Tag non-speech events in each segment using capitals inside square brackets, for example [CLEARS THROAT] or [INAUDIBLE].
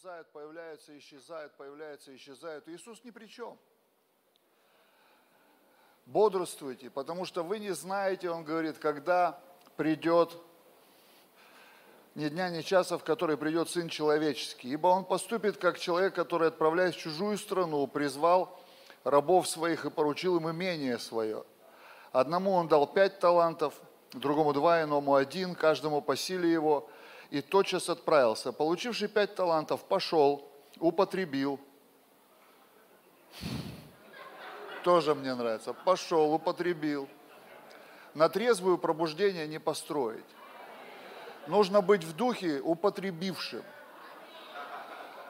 исчезают, появляются, исчезают, появляются, исчезают. Иисус ни при чем. Бодрствуйте, потому что вы не знаете, Он говорит, когда придет ни дня, ни часа, в который придет Сын Человеческий. Ибо Он поступит, как человек, который, отправляясь в чужую страну, призвал рабов своих и поручил им имение свое. Одному Он дал пять талантов, другому два, иному один, каждому по силе его, и тотчас отправился. Получивший пять талантов, пошел, употребил. Тоже мне нравится. Пошел, употребил. На трезвую пробуждение не построить. Нужно быть в духе употребившим.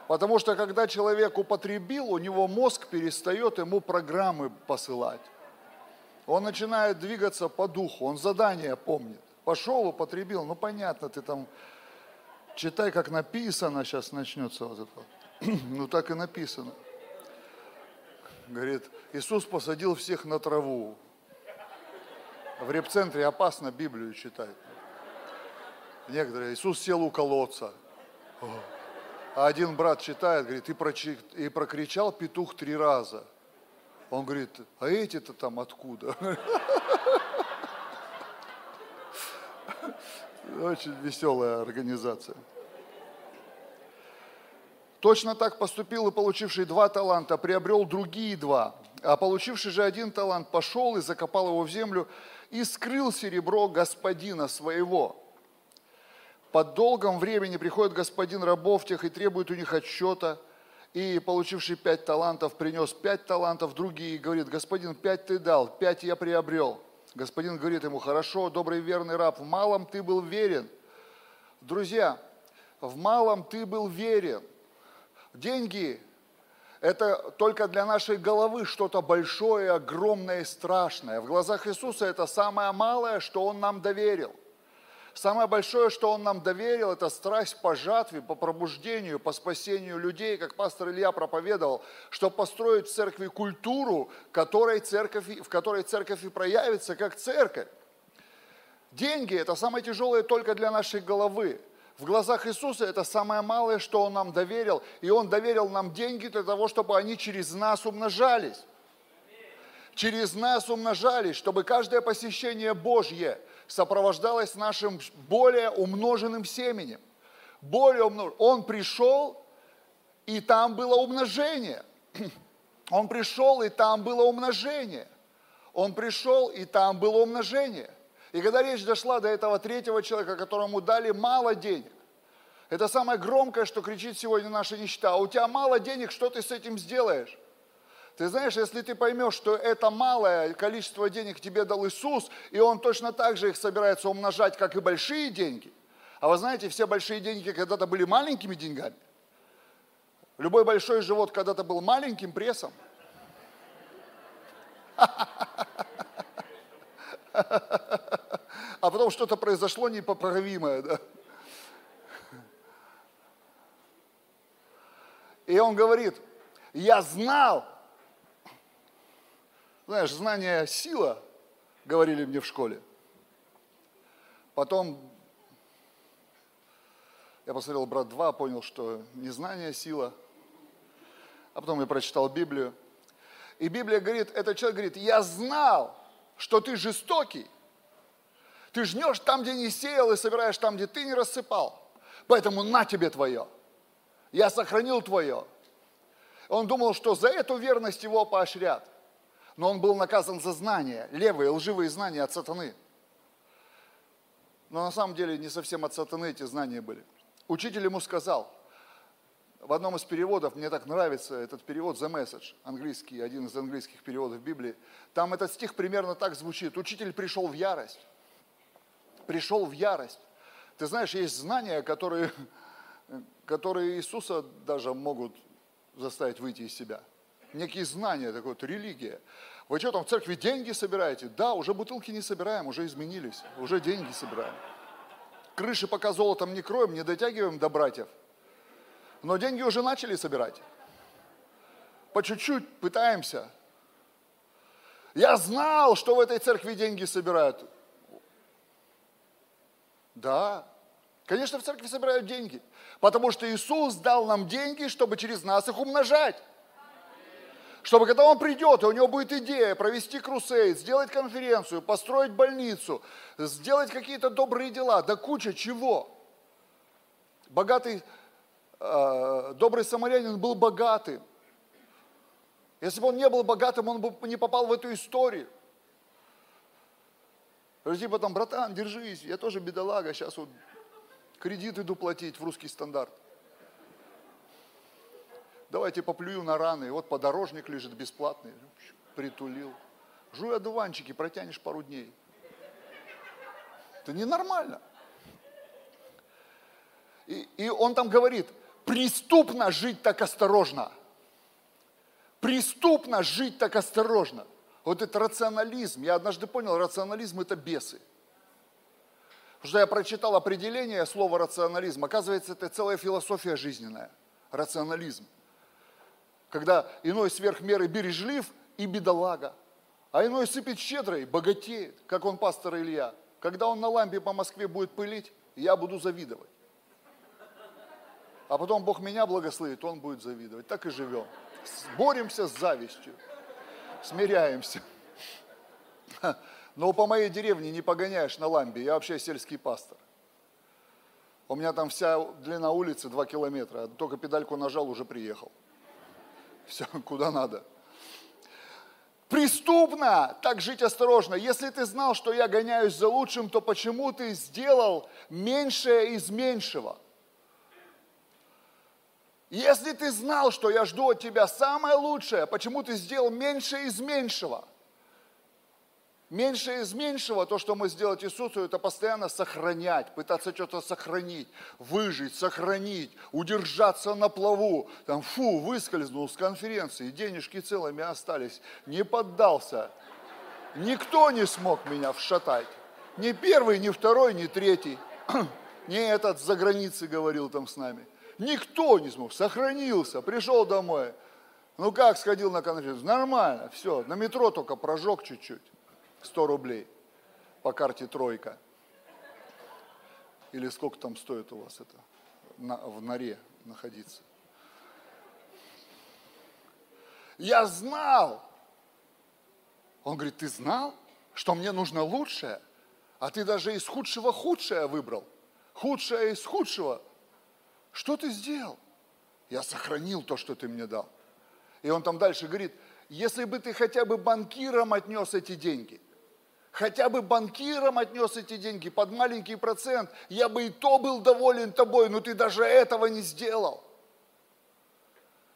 Потому что когда человек употребил, у него мозг перестает ему программы посылать. Он начинает двигаться по духу, он задание помнит. Пошел, употребил, ну понятно, ты там читай, как написано, сейчас начнется вот это. [CLEARS THROAT] Ну так и написано. Говорит, Иисус посадил всех на траву. В репцентре опасно Библию читать. Некоторые, Иисус сел у колодца. А один брат читает, говорит, и, прочи, и прокричал петух три раза. Он говорит, а эти-то там откуда? [LAUGHS] Очень веселая организация. Точно так поступил и получивший два таланта, приобрел другие два. А получивший же один талант пошел и закопал его в землю и скрыл серебро господина своего. По долгом времени приходит господин рабов тех и требует у них отчета. И получивший пять талантов принес пять талантов, другие говорит, господин, пять ты дал, пять я приобрел. Господин говорит ему, хорошо, добрый верный раб, в малом ты был верен. Друзья, в малом ты был верен. Деньги – это только для нашей головы что-то большое, огромное и страшное. В глазах Иисуса это самое малое, что Он нам доверил. Самое большое, что Он нам доверил, это страсть по жатве, по пробуждению, по спасению людей, как пастор Илья проповедовал, чтобы построить в церкви культуру, которой церковь, в которой церковь и проявится как церковь. Деньги – это самое тяжелое только для нашей головы. В глазах Иисуса это самое малое, что Он нам доверил. И Он доверил нам деньги для того, чтобы они через нас умножались. Через нас умножались, чтобы каждое посещение Божье сопровождалось нашим более умноженным семенем. Более умноженным. Он пришел, и там было умножение. [CLEARS THROAT] Он пришел, и там было умножение. Он пришел, и там было умножение. И когда речь дошла до этого третьего человека, которому дали мало денег, это самое громкое, что кричит сегодня наша нищета. А у тебя мало денег, что ты с этим сделаешь? Ты знаешь, если ты поймешь, что это малое количество денег тебе дал Иисус, и Он точно так же их собирается умножать, как и большие деньги. А вы знаете, все большие деньги когда-то были маленькими деньгами. Любой большой живот когда-то был маленьким прессом. а потом что-то произошло непоправимое, да. И он говорит, я знал, знаешь, знание – сила, говорили мне в школе. Потом я посмотрел «Брат 2», понял, что незнание – сила. А потом я прочитал Библию. И Библия говорит, этот человек говорит, я знал, что ты жестокий, ты жнешь там, где не сеял, и собираешь там, где ты не рассыпал. Поэтому на тебе твое. Я сохранил твое. Он думал, что за эту верность его поощрят. Но он был наказан за знания, левые, лживые знания от сатаны. Но на самом деле не совсем от сатаны эти знания были. Учитель ему сказал, в одном из переводов, мне так нравится этот перевод The Message, английский, один из английских переводов Библии, там этот стих примерно так звучит. Учитель пришел в ярость пришел в ярость. Ты знаешь, есть знания, которые, которые Иисуса даже могут заставить выйти из себя. Некие знания, такое вот религия. Вы что там в церкви деньги собираете? Да, уже бутылки не собираем, уже изменились, уже деньги собираем. Крыши пока золотом не кроем, не дотягиваем до братьев. Но деньги уже начали собирать. По чуть-чуть пытаемся. Я знал, что в этой церкви деньги собирают. Да. Конечно, в церкви собирают деньги, потому что Иисус дал нам деньги, чтобы через нас их умножать. Чтобы когда он придет, и у него будет идея провести крусейд, сделать конференцию, построить больницу, сделать какие-то добрые дела, да куча чего. Богатый, э, добрый самарянин был богатым. Если бы он не был богатым, он бы не попал в эту историю. Типа там, братан, держись, я тоже бедолага, сейчас вот кредит иду платить в русский стандарт. Давайте поплюю на раны. Вот подорожник лежит бесплатный, притулил. Жуй одуванчики, протянешь пару дней. Это ненормально. И, и он там говорит, преступно жить так осторожно. Преступно жить так осторожно. Вот это рационализм. Я однажды понял, рационализм это бесы. Потому что я прочитал определение слова рационализм. Оказывается, это целая философия жизненная. Рационализм. Когда иной сверх меры бережлив и бедолага, а иной сыпет щедро и богатеет, как он пастор Илья. Когда он на лампе по Москве будет пылить, я буду завидовать. А потом Бог меня благословит, он будет завидовать. Так и живем. Боремся с завистью смиряемся. Но по моей деревне не погоняешь на ламбе, я вообще сельский пастор. У меня там вся длина улицы 2 километра, только педальку нажал, уже приехал. Все, [LAUGHS] куда надо. Преступно так жить осторожно. Если ты знал, что я гоняюсь за лучшим, то почему ты сделал меньшее из меньшего? Если ты знал, что я жду от тебя самое лучшее, почему ты сделал меньше из меньшего? Меньше из меньшего, то, что мы сделать Иисусу, это постоянно сохранять, пытаться что-то сохранить, выжить, сохранить, удержаться на плаву. Там, фу, выскользнул с конференции, денежки целыми остались, не поддался. Никто не смог меня вшатать. Ни первый, ни второй, ни третий. [CLEARS THROAT] Не этот за границей говорил там с нами. Никто не смог, сохранился, пришел домой. Ну как сходил на конференцию? Нормально, все, на метро только прожег чуть-чуть, 100 рублей по карте тройка. Или сколько там стоит у вас это на, в норе находиться? Я знал. Он говорит, ты знал, что мне нужно лучшее? А ты даже из худшего худшее выбрал. Худшее из худшего. Что ты сделал? Я сохранил то, что ты мне дал. И он там дальше говорит, если бы ты хотя бы банкирам отнес эти деньги, хотя бы банкирам отнес эти деньги под маленький процент, я бы и то был доволен тобой, но ты даже этого не сделал.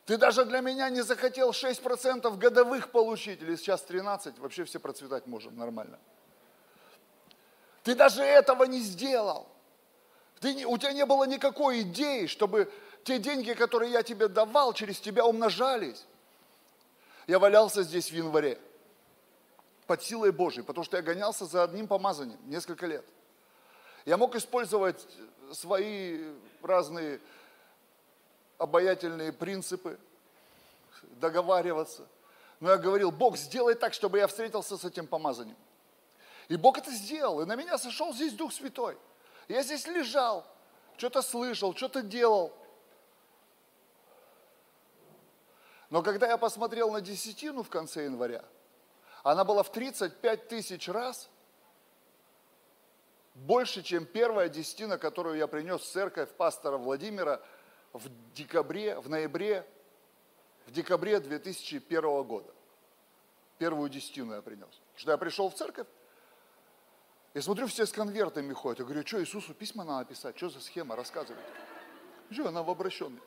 Ты даже для меня не захотел 6% годовых получить, или сейчас 13, вообще все процветать можем нормально. Ты даже этого не сделал. Ты, у тебя не было никакой идеи, чтобы те деньги, которые я тебе давал, через тебя умножались. Я валялся здесь в январе под силой Божьей, потому что я гонялся за одним помазанием несколько лет. Я мог использовать свои разные обаятельные принципы, договариваться. Но я говорил, Бог, сделай так, чтобы я встретился с этим помазанием. И Бог это сделал, и на меня сошел здесь Дух Святой – я здесь лежал, что-то слышал, что-то делал. Но когда я посмотрел на десятину в конце января, она была в 35 тысяч раз больше, чем первая десятина, которую я принес в церковь пастора Владимира в декабре, в ноябре, в декабре 2001 года. Первую десятину я принес. Что я пришел в церковь, я смотрю, все с конвертами ходят. Я говорю, что Иисусу письма надо писать? Что за схема? Рассказывайте. Что, она в обращенной.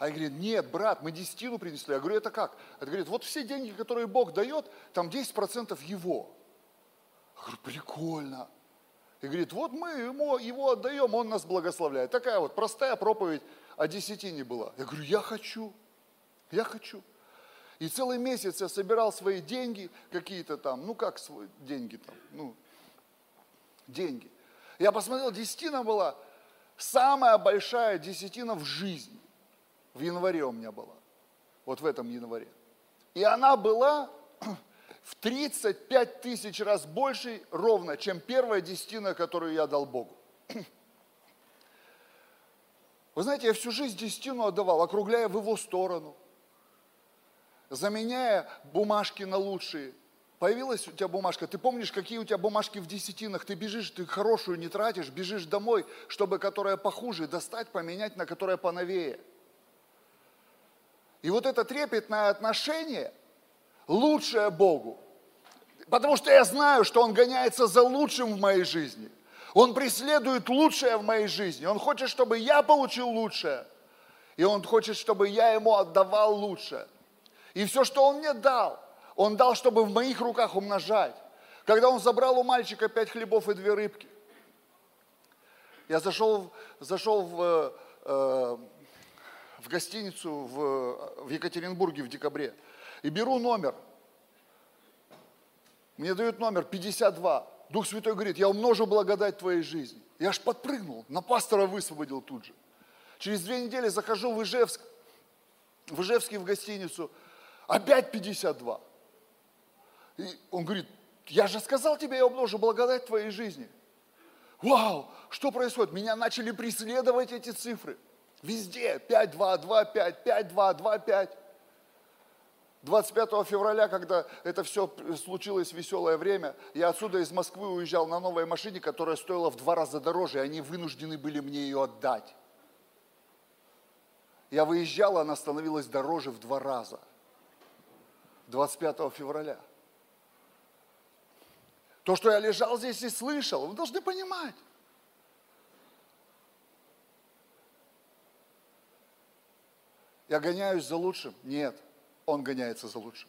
А я говорю, нет, брат, мы десятину принесли. Я говорю, это как? Это говорит, вот все деньги, которые Бог дает, там 10% его. Я говорю, прикольно. И говорит, вот мы ему его отдаем, он нас благословляет. Такая вот простая проповедь о десятине была. Я говорю, я хочу, я хочу. И целый месяц я собирал свои деньги какие-то там, ну как свои деньги там, ну деньги. Я посмотрел, десятина была самая большая десятина в жизни. В январе у меня была. Вот в этом январе. И она была [CLEARS THROAT] в 35 тысяч раз больше ровно, чем первая десятина, которую я дал Богу. [CLEARS THROAT] Вы знаете, я всю жизнь десятину отдавал, округляя в его сторону, заменяя бумажки на лучшие. Появилась у тебя бумажка, ты помнишь, какие у тебя бумажки в десятинах, ты бежишь, ты хорошую не тратишь, бежишь домой, чтобы которая похуже достать, поменять на которая поновее. И вот это трепетное отношение лучшее Богу. Потому что я знаю, что Он гоняется за лучшим в моей жизни. Он преследует лучшее в моей жизни. Он хочет, чтобы я получил лучшее. И Он хочет, чтобы я Ему отдавал лучшее. И все, что Он мне дал, Он дал, чтобы в моих руках умножать. Когда Он забрал у мальчика пять хлебов и две рыбки, я зашел, зашел в, э, в гостиницу в, в Екатеринбурге в декабре и беру номер. Мне дают номер 52. Дух Святой говорит, я умножу благодать твоей жизни. Я аж подпрыгнул, на пастора высвободил тут же. Через две недели захожу в Ижевск, в Ижевске в гостиницу, опять 52. И он говорит, я же сказал тебе, я умножу благодать твоей жизни. Вау, что происходит? Меня начали преследовать эти цифры. Везде 5, 2, 2, 5, 5, 2, 2, 5. 25 февраля, когда это все случилось, веселое время, я отсюда из Москвы уезжал на новой машине, которая стоила в два раза дороже, и они вынуждены были мне ее отдать. Я выезжал, она становилась дороже в два раза. 25 февраля. То, что я лежал здесь и слышал, вы должны понимать. Я гоняюсь за лучшим? Нет он гоняется за лучшим.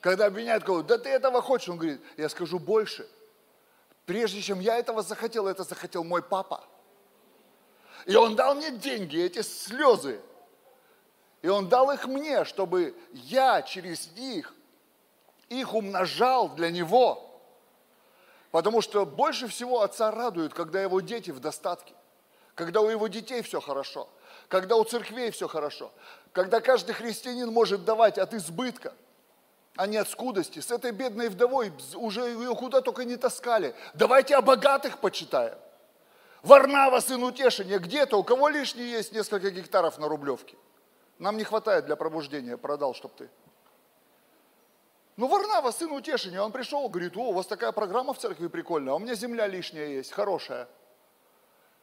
Когда обвиняют кого-то, да ты этого хочешь, он говорит, я скажу больше. Прежде чем я этого захотел, это захотел мой папа. И он дал мне деньги, эти слезы. И он дал их мне, чтобы я через них их умножал для него. Потому что больше всего отца радует, когда его дети в достатке, когда у его детей все хорошо, когда у церквей все хорошо, когда каждый христианин может давать от избытка, а не от скудости. С этой бедной вдовой уже ее куда только не таскали. Давайте о богатых почитаем. Варнава, сын утешения, где-то, у кого лишние есть несколько гектаров на Рублевке? Нам не хватает для пробуждения, продал, чтоб ты. Ну, Варнава, сын утешения, он пришел, говорит, о, у вас такая программа в церкви прикольная, а у меня земля лишняя есть, хорошая.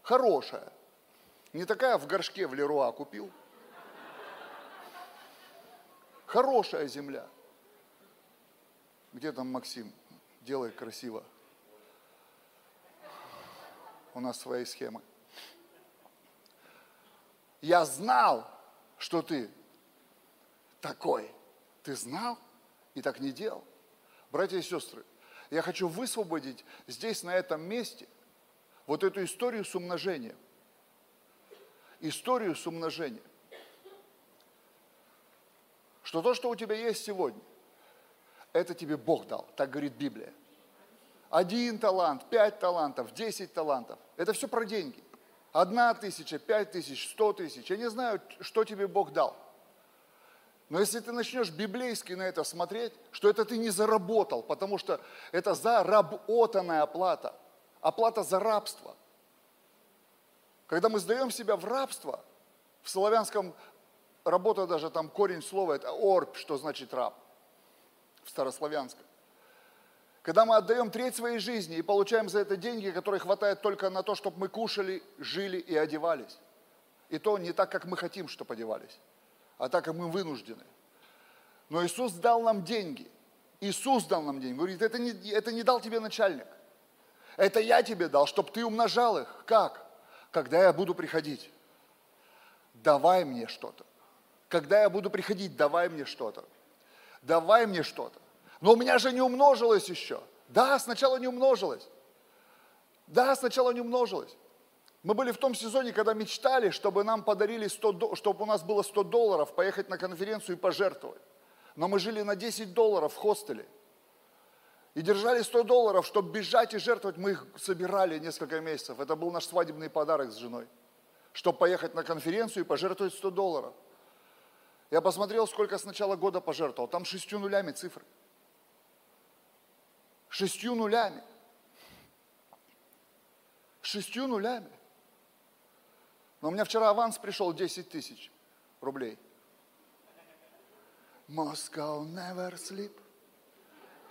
Хорошая. Не такая в горшке в Леруа купил. Хорошая земля. Где там Максим? Делай красиво. У нас свои схемы. Я знал, что ты такой. Ты знал и так не делал. Братья и сестры, я хочу высвободить здесь, на этом месте, вот эту историю с умножением. Историю с умножением что то, что у тебя есть сегодня, это тебе Бог дал, так говорит Библия. Один талант, пять талантов, десять талантов. Это все про деньги. Одна тысяча, пять тысяч, сто тысяч. Я не знаю, что тебе Бог дал. Но если ты начнешь библейски на это смотреть, что это ты не заработал, потому что это заработанная оплата, оплата за рабство. Когда мы сдаем себя в рабство, в славянском работа даже там, корень слова, это орб, что значит раб в старославянском. Когда мы отдаем треть своей жизни и получаем за это деньги, которые хватает только на то, чтобы мы кушали, жили и одевались. И то не так, как мы хотим, чтобы одевались, а так, как мы вынуждены. Но Иисус дал нам деньги. Иисус дал нам деньги. Говорит, это не, это не дал тебе начальник. Это я тебе дал, чтобы ты умножал их. Как? Когда я буду приходить. Давай мне что-то. Когда я буду приходить, давай мне что-то. Давай мне что-то. Но у меня же не умножилось еще. Да, сначала не умножилось. Да, сначала не умножилось. Мы были в том сезоне, когда мечтали, чтобы нам подарили 100, чтобы у нас было 100 долларов, поехать на конференцию и пожертвовать. Но мы жили на 10 долларов в хостеле. И держали 100 долларов, чтобы бежать и жертвовать. Мы их собирали несколько месяцев. Это был наш свадебный подарок с женой. Чтобы поехать на конференцию и пожертвовать 100 долларов. Я посмотрел, сколько с начала года пожертвовал. Там шестью нулями цифры. Шестью нулями. Шестью нулями. Но у меня вчера аванс пришел 10 тысяч рублей. Moscow never sleep.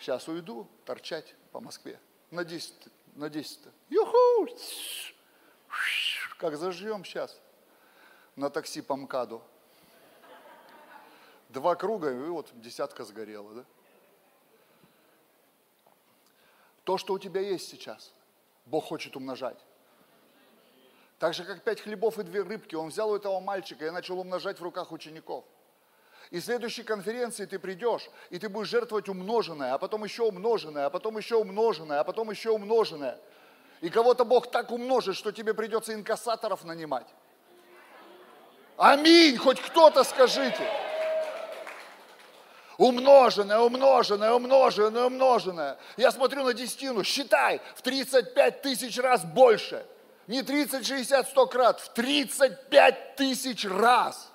Сейчас уйду торчать по Москве. На 10, на 10. Юху! Как зажжем сейчас на такси по МКАДу. Два круга, и вот десятка сгорела, да? То, что у тебя есть сейчас, Бог хочет умножать. Так же, как пять хлебов и две рыбки, он взял у этого мальчика и начал умножать в руках учеников. И следующей конференции ты придешь, и ты будешь жертвовать умноженное, а потом еще умноженное, а потом еще умноженное, а потом еще умноженное. И кого-то Бог так умножит, что тебе придется инкассаторов нанимать. Аминь, хоть кто-то скажите. Умноженное, умноженное, умноженное, умноженное. Я смотрю на десятину, считай, в 35 тысяч раз больше. Не 30, 60, 100 крат, в 35 тысяч раз.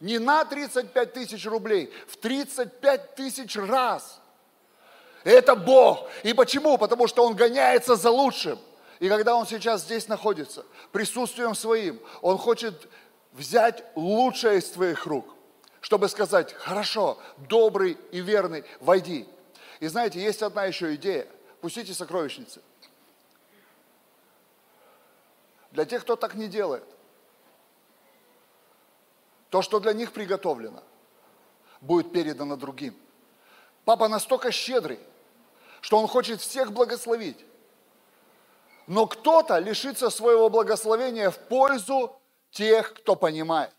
Не на 35 тысяч рублей, в 35 тысяч раз. Это Бог. И почему? Потому что Он гоняется за лучшим. И когда Он сейчас здесь находится, присутствием своим, Он хочет взять лучшее из твоих рук, чтобы сказать, хорошо, добрый и верный, войди. И знаете, есть одна еще идея. Пустите сокровищницы. Для тех, кто так не делает. То, что для них приготовлено, будет передано другим. Папа настолько щедрый, что он хочет всех благословить. Но кто-то лишится своего благословения в пользу тех, кто понимает.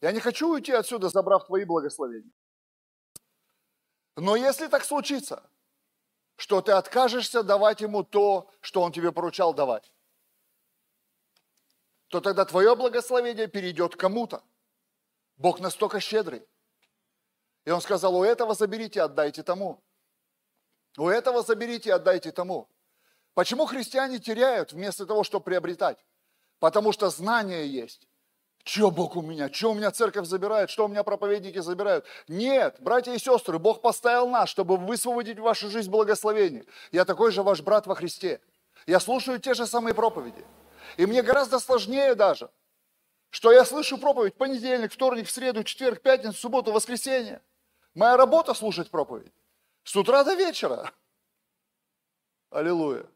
Я не хочу уйти отсюда, забрав твои благословения. Но если так случится, что ты откажешься давать ему то, что он тебе поручал давать, то тогда твое благословение перейдет кому-то. Бог настолько щедрый. И он сказал, у этого заберите, отдайте тому. У этого заберите, отдайте тому. Почему христиане теряют вместо того, чтобы приобретать? Потому что знание есть. Че Бог у меня? Че у меня церковь забирает? Что у меня проповедники забирают? Нет, братья и сестры, Бог поставил нас, чтобы высвободить в вашу жизнь благословение. Я такой же ваш брат во Христе. Я слушаю те же самые проповеди. И мне гораздо сложнее даже, что я слышу проповедь понедельник, вторник, в среду, четверг, пятницу, субботу, воскресенье. Моя работа слушать проповедь. С утра до вечера. Аллилуйя.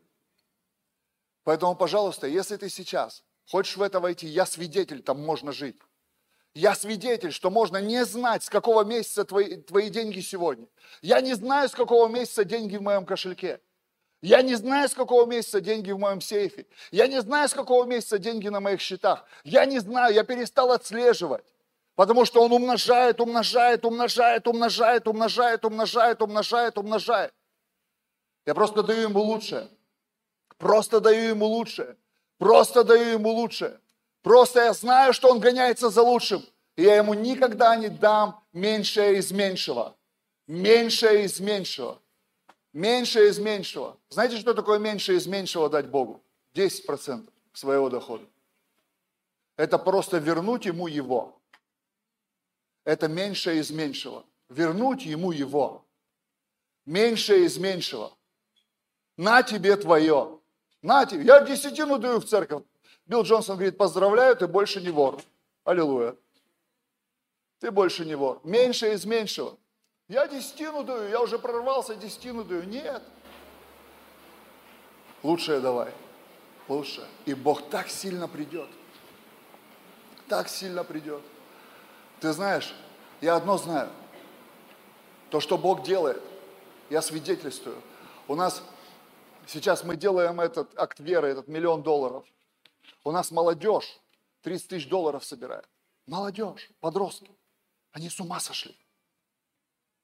Поэтому, пожалуйста, если ты сейчас хочешь в это войти, я свидетель, там можно жить. Я свидетель, что можно не знать, с какого месяца твои, твои деньги сегодня. Я не знаю, с какого месяца деньги в моем кошельке. Я не знаю, с какого месяца деньги в моем сейфе. Я не знаю, с какого месяца деньги на моих счетах. Я не знаю, я перестал отслеживать. Потому что он умножает, умножает, умножает, умножает, умножает, умножает, умножает, умножает. Я просто даю ему лучшее. Просто даю ему лучшее. Просто даю ему лучшее. Просто я знаю, что он гоняется за лучшим. И я ему никогда не дам меньшее из меньшего. Меньшее из меньшего. Меньше из меньшего. Знаете, что такое меньше из меньшего дать Богу? 10% своего дохода. Это просто вернуть ему его. Это меньше из меньшего. Вернуть ему его. Меньше из меньшего. На тебе твое. На тебе. Я десятину даю в церковь. Билл Джонсон говорит, поздравляю, ты больше не вор. Аллилуйя. Ты больше не вор. Меньше из меньшего. Я десятину даю, я уже прорвался, десятину даю. Нет. Лучшее давай. Лучше. И Бог так сильно придет. Так сильно придет. Ты знаешь, я одно знаю. То, что Бог делает, я свидетельствую. У нас сейчас мы делаем этот акт веры, этот миллион долларов. У нас молодежь 30 тысяч долларов собирает. Молодежь, подростки. Они с ума сошли.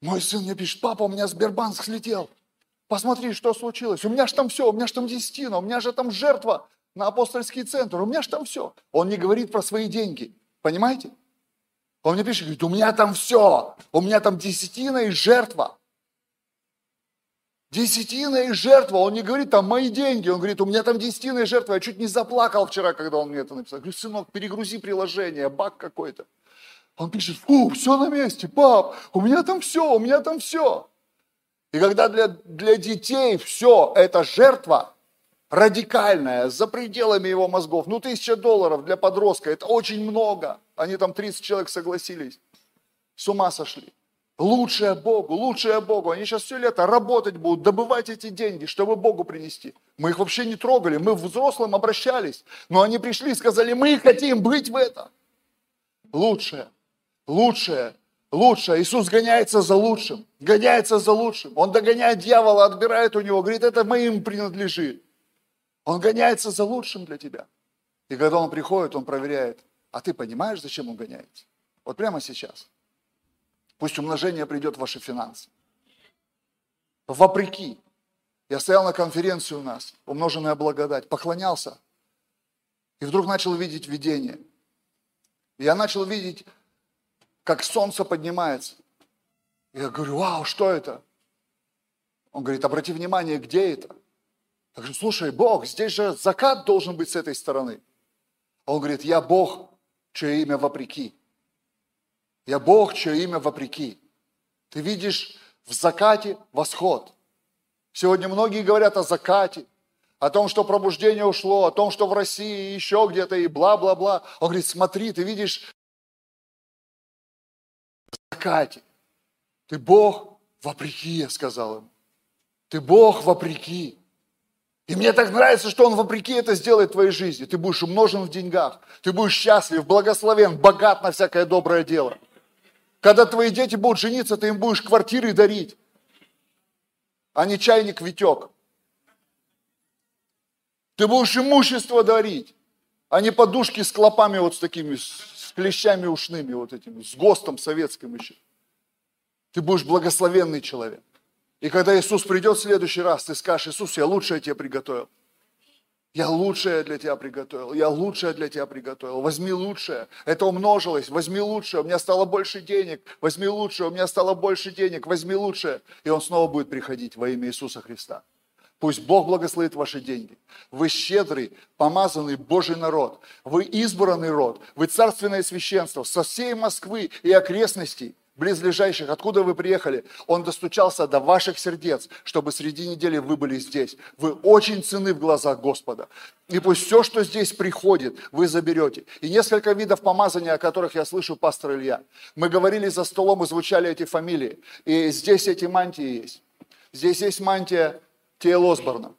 Мой сын мне пишет, папа, у меня Сбербанк слетел. Посмотри, что случилось. У меня же там все, у меня же там десятина, у меня же там жертва на апостольский центр, у меня же там все. Он не говорит про свои деньги, понимаете? Он мне пишет, говорит, у меня там все, у меня там десятина и жертва. Десятина и жертва. Он не говорит, там мои деньги. Он говорит, у меня там десятина и жертва. Я чуть не заплакал вчера, когда он мне это написал. Я говорю, сынок, перегрузи приложение, баг какой-то. Он пишет, фу, все на месте, пап, у меня там все, у меня там все. И когда для, для детей все это жертва, радикальная, за пределами его мозгов. Ну, тысяча долларов для подростка, это очень много. Они там 30 человек согласились. С ума сошли. Лучшее Богу, лучшее Богу. Они сейчас все лето работать будут, добывать эти деньги, чтобы Богу принести. Мы их вообще не трогали, мы взрослым обращались. Но они пришли и сказали, мы хотим быть в этом. Лучшее, лучшее, лучшее. Иисус гоняется за лучшим, гоняется за лучшим. Он догоняет дьявола, отбирает у него, говорит, это моим принадлежит. Он гоняется за лучшим для тебя. И когда он приходит, он проверяет, а ты понимаешь, зачем он гоняется? Вот прямо сейчас. Пусть умножение придет в ваши финансы. Вопреки. Я стоял на конференции у нас, умноженная благодать, поклонялся. И вдруг начал видеть видение. Я начал видеть, как солнце поднимается. Я говорю, вау, что это? Он говорит, обрати внимание, где это? Я говорю, слушай, Бог, здесь же закат должен быть с этой стороны. А он говорит, я Бог, чье имя вопреки. Я Бог, чье имя вопреки. Ты видишь в закате восход. Сегодня многие говорят о закате, о том, что пробуждение ушло, о том, что в России еще где-то и бла-бла-бла. Он говорит, смотри, ты видишь в закате. Ты Бог вопреки, я сказал ему. Ты Бог вопреки. И мне так нравится, что Он вопреки это сделает в твоей жизни. Ты будешь умножен в деньгах, ты будешь счастлив, благословен, богат на всякое доброе дело. Когда твои дети будут жениться, ты им будешь квартиры дарить, а не чайник Витек. Ты будешь имущество дарить, а не подушки с клопами вот с такими, с клещами ушными вот этими, с ГОСТом советским еще. Ты будешь благословенный человек. И когда Иисус придет в следующий раз, ты скажешь, Иисус, я лучшее тебе приготовил. Я лучшее для тебя приготовил, я лучшее для тебя приготовил. Возьми лучшее. Это умножилось. Возьми лучшее. У меня стало больше денег. Возьми лучшее. У меня стало больше денег. Возьми лучшее. И он снова будет приходить во имя Иисуса Христа. Пусть Бог благословит ваши деньги. Вы щедрый, помазанный Божий народ. Вы избранный род. Вы царственное священство со всей Москвы и окрестностей близлежащих, откуда вы приехали, Он достучался до ваших сердец, чтобы среди недели вы были здесь. Вы очень ценны в глазах Господа. И пусть все, что здесь приходит, вы заберете. И несколько видов помазания, о которых я слышу, пастор Илья. Мы говорили за столом и звучали эти фамилии. И здесь эти мантии есть. Здесь есть мантия Тейл Осборна.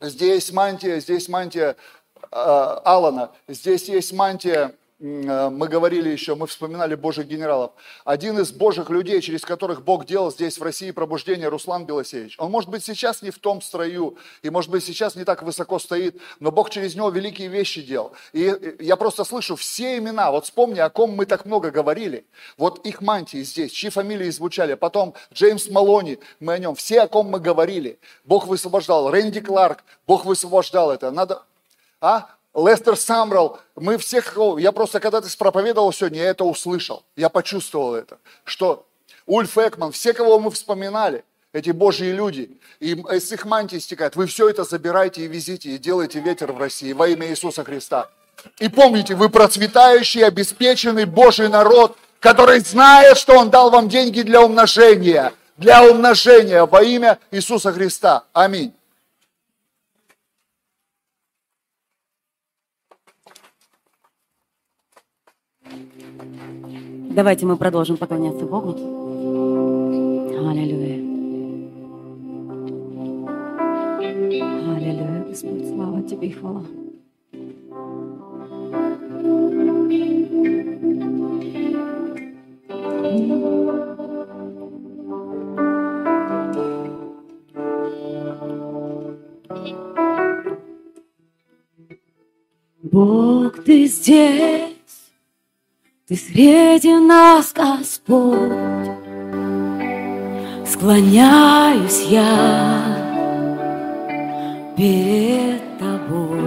Здесь мантия, здесь мантия э, Алана. Здесь есть мантия мы говорили еще, мы вспоминали Божьих генералов. Один из Божьих людей, через которых Бог делал здесь в России пробуждение, Руслан Белосевич. Он может быть сейчас не в том строю, и может быть сейчас не так высоко стоит, но Бог через него великие вещи делал. И я просто слышу все имена, вот вспомни, о ком мы так много говорили. Вот их мантии здесь, чьи фамилии звучали. Потом Джеймс Малони, мы о нем, все, о ком мы говорили. Бог высвобождал. Рэнди Кларк, Бог высвобождал это. Надо, а? Лестер Самрал, мы всех, я просто когда ты проповедовал сегодня, я это услышал, я почувствовал это, что Ульф Экман, все, кого мы вспоминали, эти божьи люди, и из их мантии стекает, вы все это забирайте и везите, и делайте ветер в России во имя Иисуса Христа. И помните, вы процветающий, обеспеченный Божий народ, который знает, что Он дал вам деньги для умножения, для умножения во имя Иисуса Христа. Аминь. Давайте мы продолжим поклоняться Богу. Аллилуйя. Аллилуйя, Господь, слава Тебе и хвала. Бог, Ты здесь. Ты среди нас, Господь, склоняюсь я перед Тобой.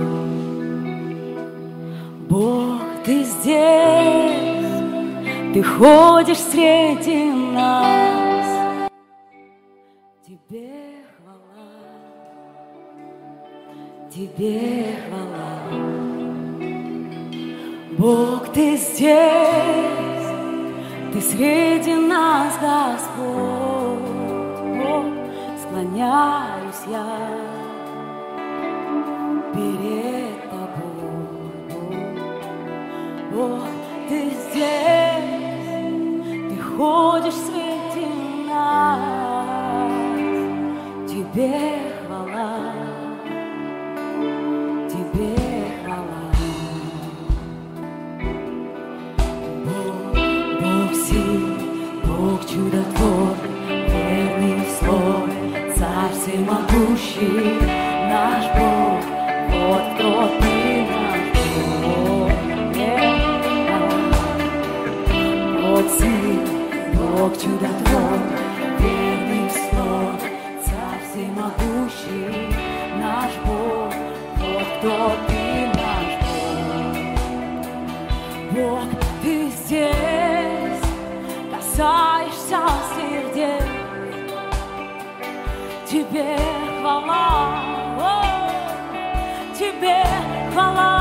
Бог, Ты здесь, Ты ходишь среди нас. Тебе хвала, Тебе хвала. Бог, Ты здесь, Ты среди нас, Господь, Бог, склоняюсь я перед Тобой, Бог, Бог Ты здесь, Ты ходишь среди нас, Тебе всемогущий наш Бог, вот кто ты наш Бог. Вот ты, Бог чудотворный. Бог, ты здесь, касаешься всех тебе хвала, о, тебе хвала.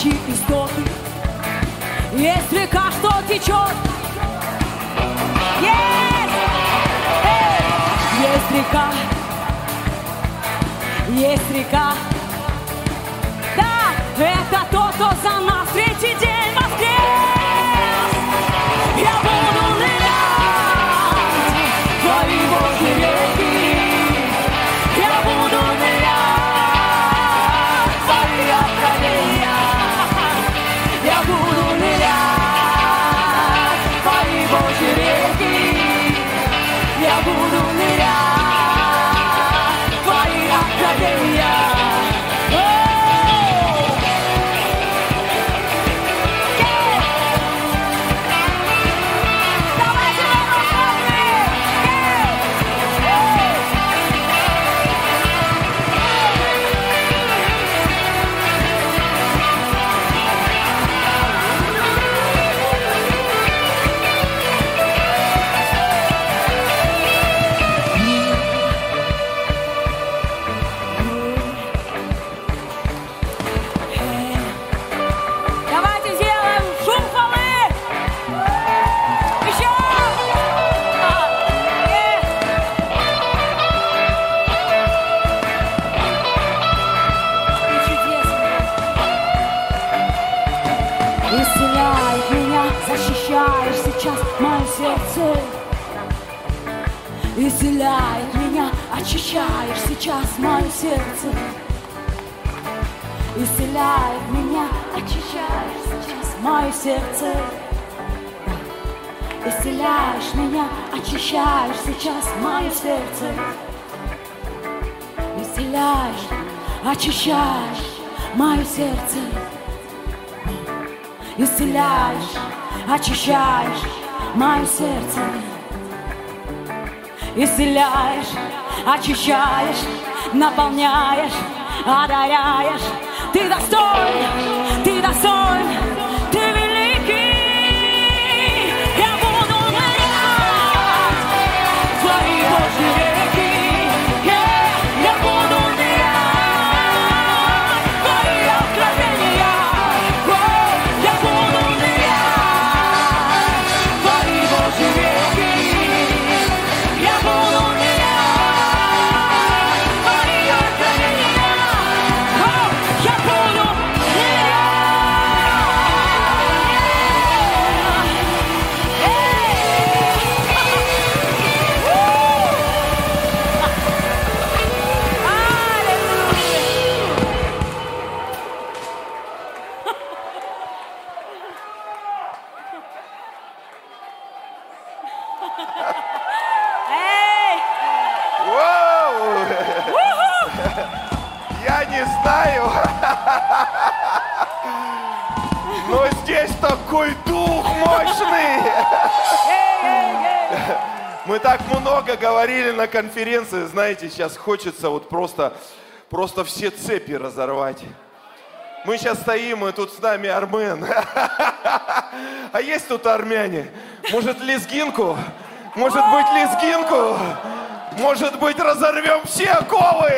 Чьи истоки, есть река, что течет. Есть! Эй! Есть река, есть река. Да, это тот, кто за нас третий очищаешь сейчас мое сердце. Исцеляет меня, очищаешь сейчас мое сердце. Исцеляешь меня, очищаешь сейчас мое сердце. Исцеляешь, очищаешь мое сердце. Исцеляешь, очищаешь мое сердце. Исцеляешь, очищаешь, наполняешь, одаряешь. Ты достоин, Мы так много говорили на конференции, знаете, сейчас хочется вот просто, просто все цепи разорвать. Мы сейчас стоим, и тут с нами Армен. А есть тут армяне? Может, лезгинку? Может быть, лезгинку? Может быть, разорвем все оковы?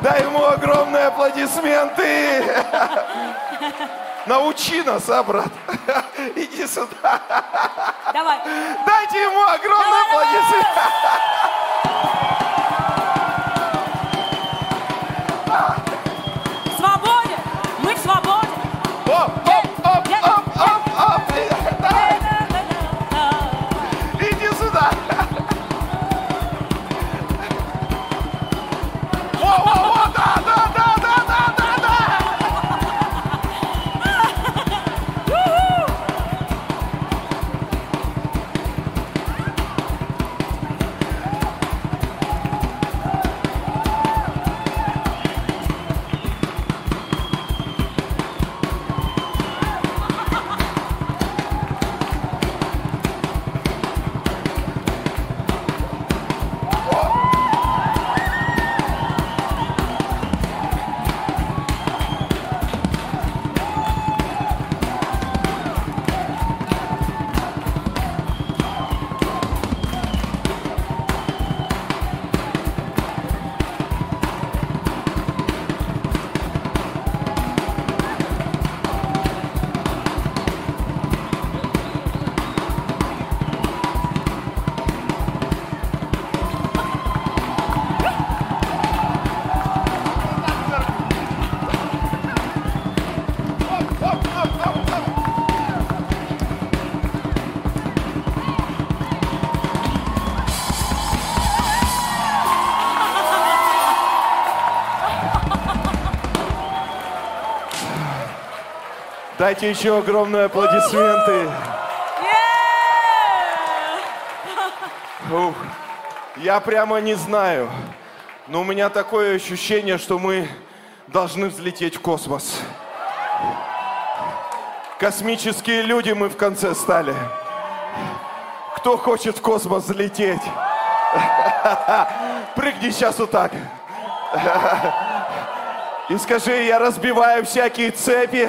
Дай ему огромные аплодисменты. Научи нас, а, брат? [LAUGHS] Иди сюда. Давай. Дайте ему огромные аплодисменты. [LAUGHS] Дайте еще огромные аплодисменты. Ух, я прямо не знаю, но у меня такое ощущение, что мы должны взлететь в космос. Космические люди мы в конце стали. Кто хочет в космос взлететь? [LAUGHS] Прыгни сейчас вот так. И скажи, я разбиваю всякие цепи.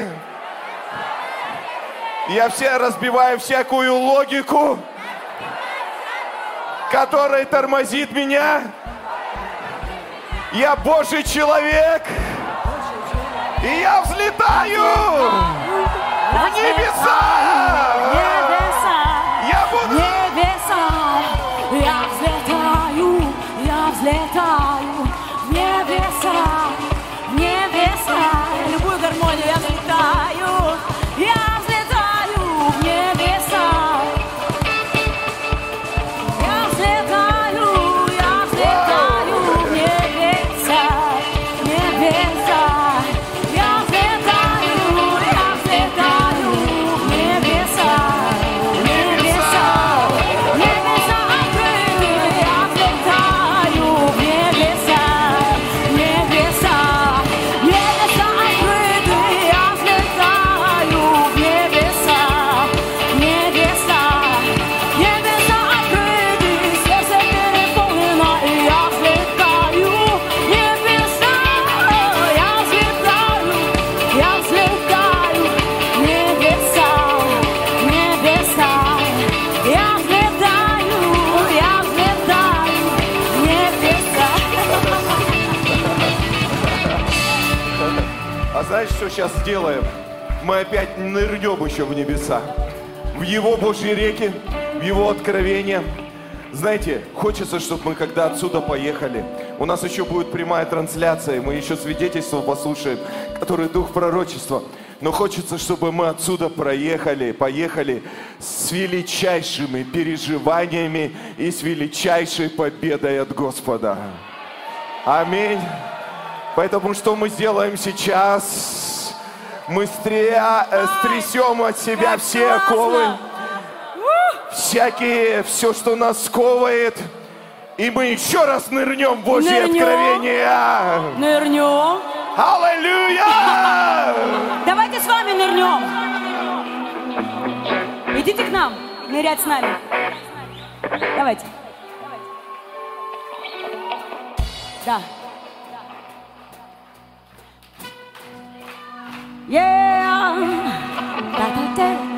Я все разбиваю всякую логику, которая тормозит меня. Я Божий человек. И я взлетаю в небеса. Сейчас сделаем? Мы опять нырнем еще в небеса. В Его Божьи реки, в Его откровения. Знаете, хочется, чтобы мы когда отсюда поехали, у нас еще будет прямая трансляция, мы еще свидетельство послушаем, который дух пророчества. Но хочется, чтобы мы отсюда проехали, поехали с величайшими переживаниями и с величайшей победой от Господа. Аминь. Поэтому что мы сделаем сейчас? Мы стря- э, стрясем от себя все оковы, всякие, все, что нас сковывает, и мы еще раз нырнем в Божье Нырнем. откровение. Нырнем. Аллилуйя! Давайте с вами нырнем. Идите к нам, нырять с нами. Давайте. Да. Yeah. Та-та-та. Быстрее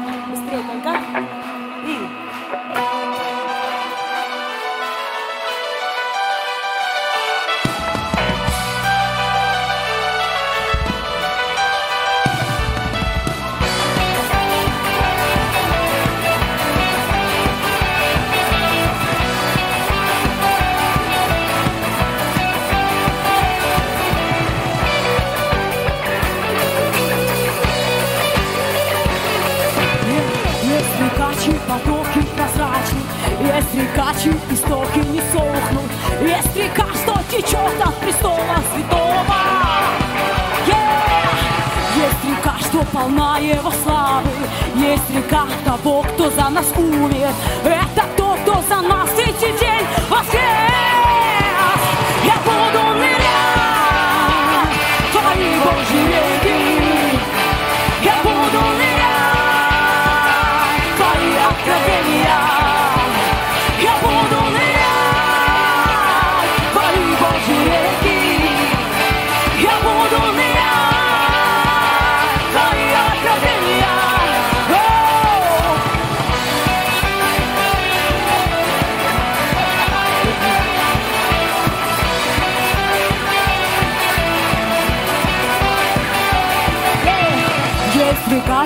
Есть рекачи, истоки не сохнут, Есть река, что течет от престола святого. Yeah! Есть река, что полна его славы, Есть река того, кто за нас умер, Это тот, кто за нас третий день воскрес. Я буду нырять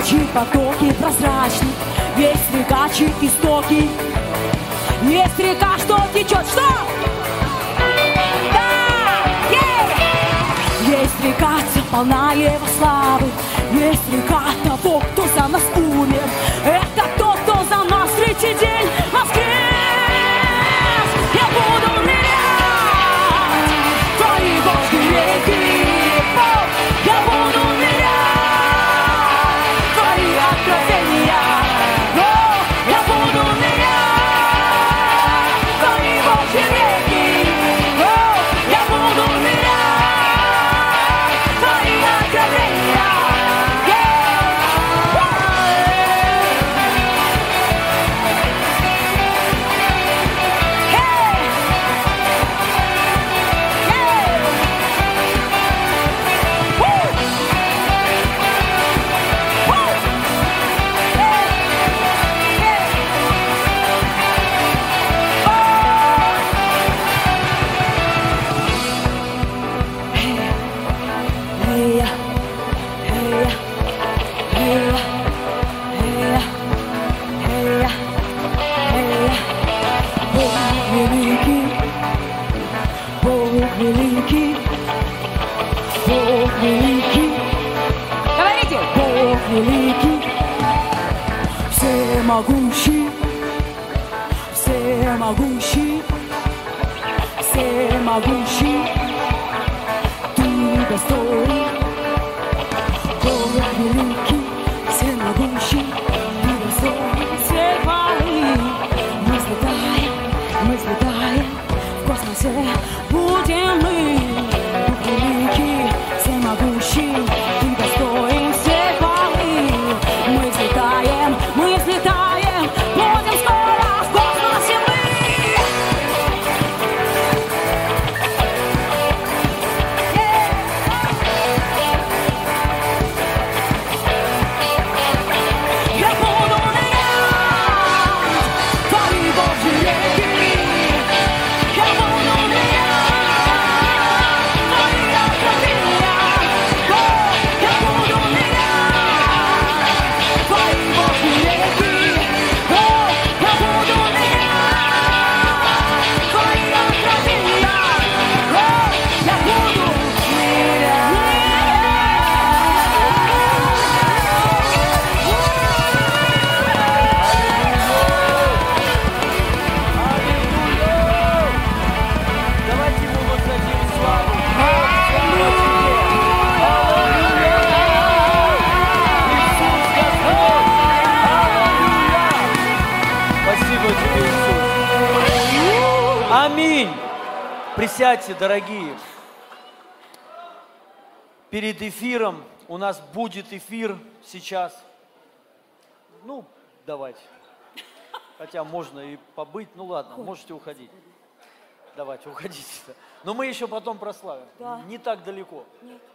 Есть рекачи, потоки прозрачны, Есть рекачи, истоки. Есть река, что течет, что? Да! Е! Есть река, полна его славы, Есть река того, кто за нас умер. Это тот, кто за нас третий день великий, всемогущий, всемогущий, всемогущий, ты достоин. Бог великий, всемогущий, ты достоин всей хвалы. Мы взлетаем, мы взлетаем, в космосе Присядьте, дорогие. Перед эфиром у нас будет эфир сейчас. Ну, давайте. Хотя можно и побыть. Ну ладно, можете уходить. Давайте, уходите. Но мы еще потом прославим. Да. Не так далеко.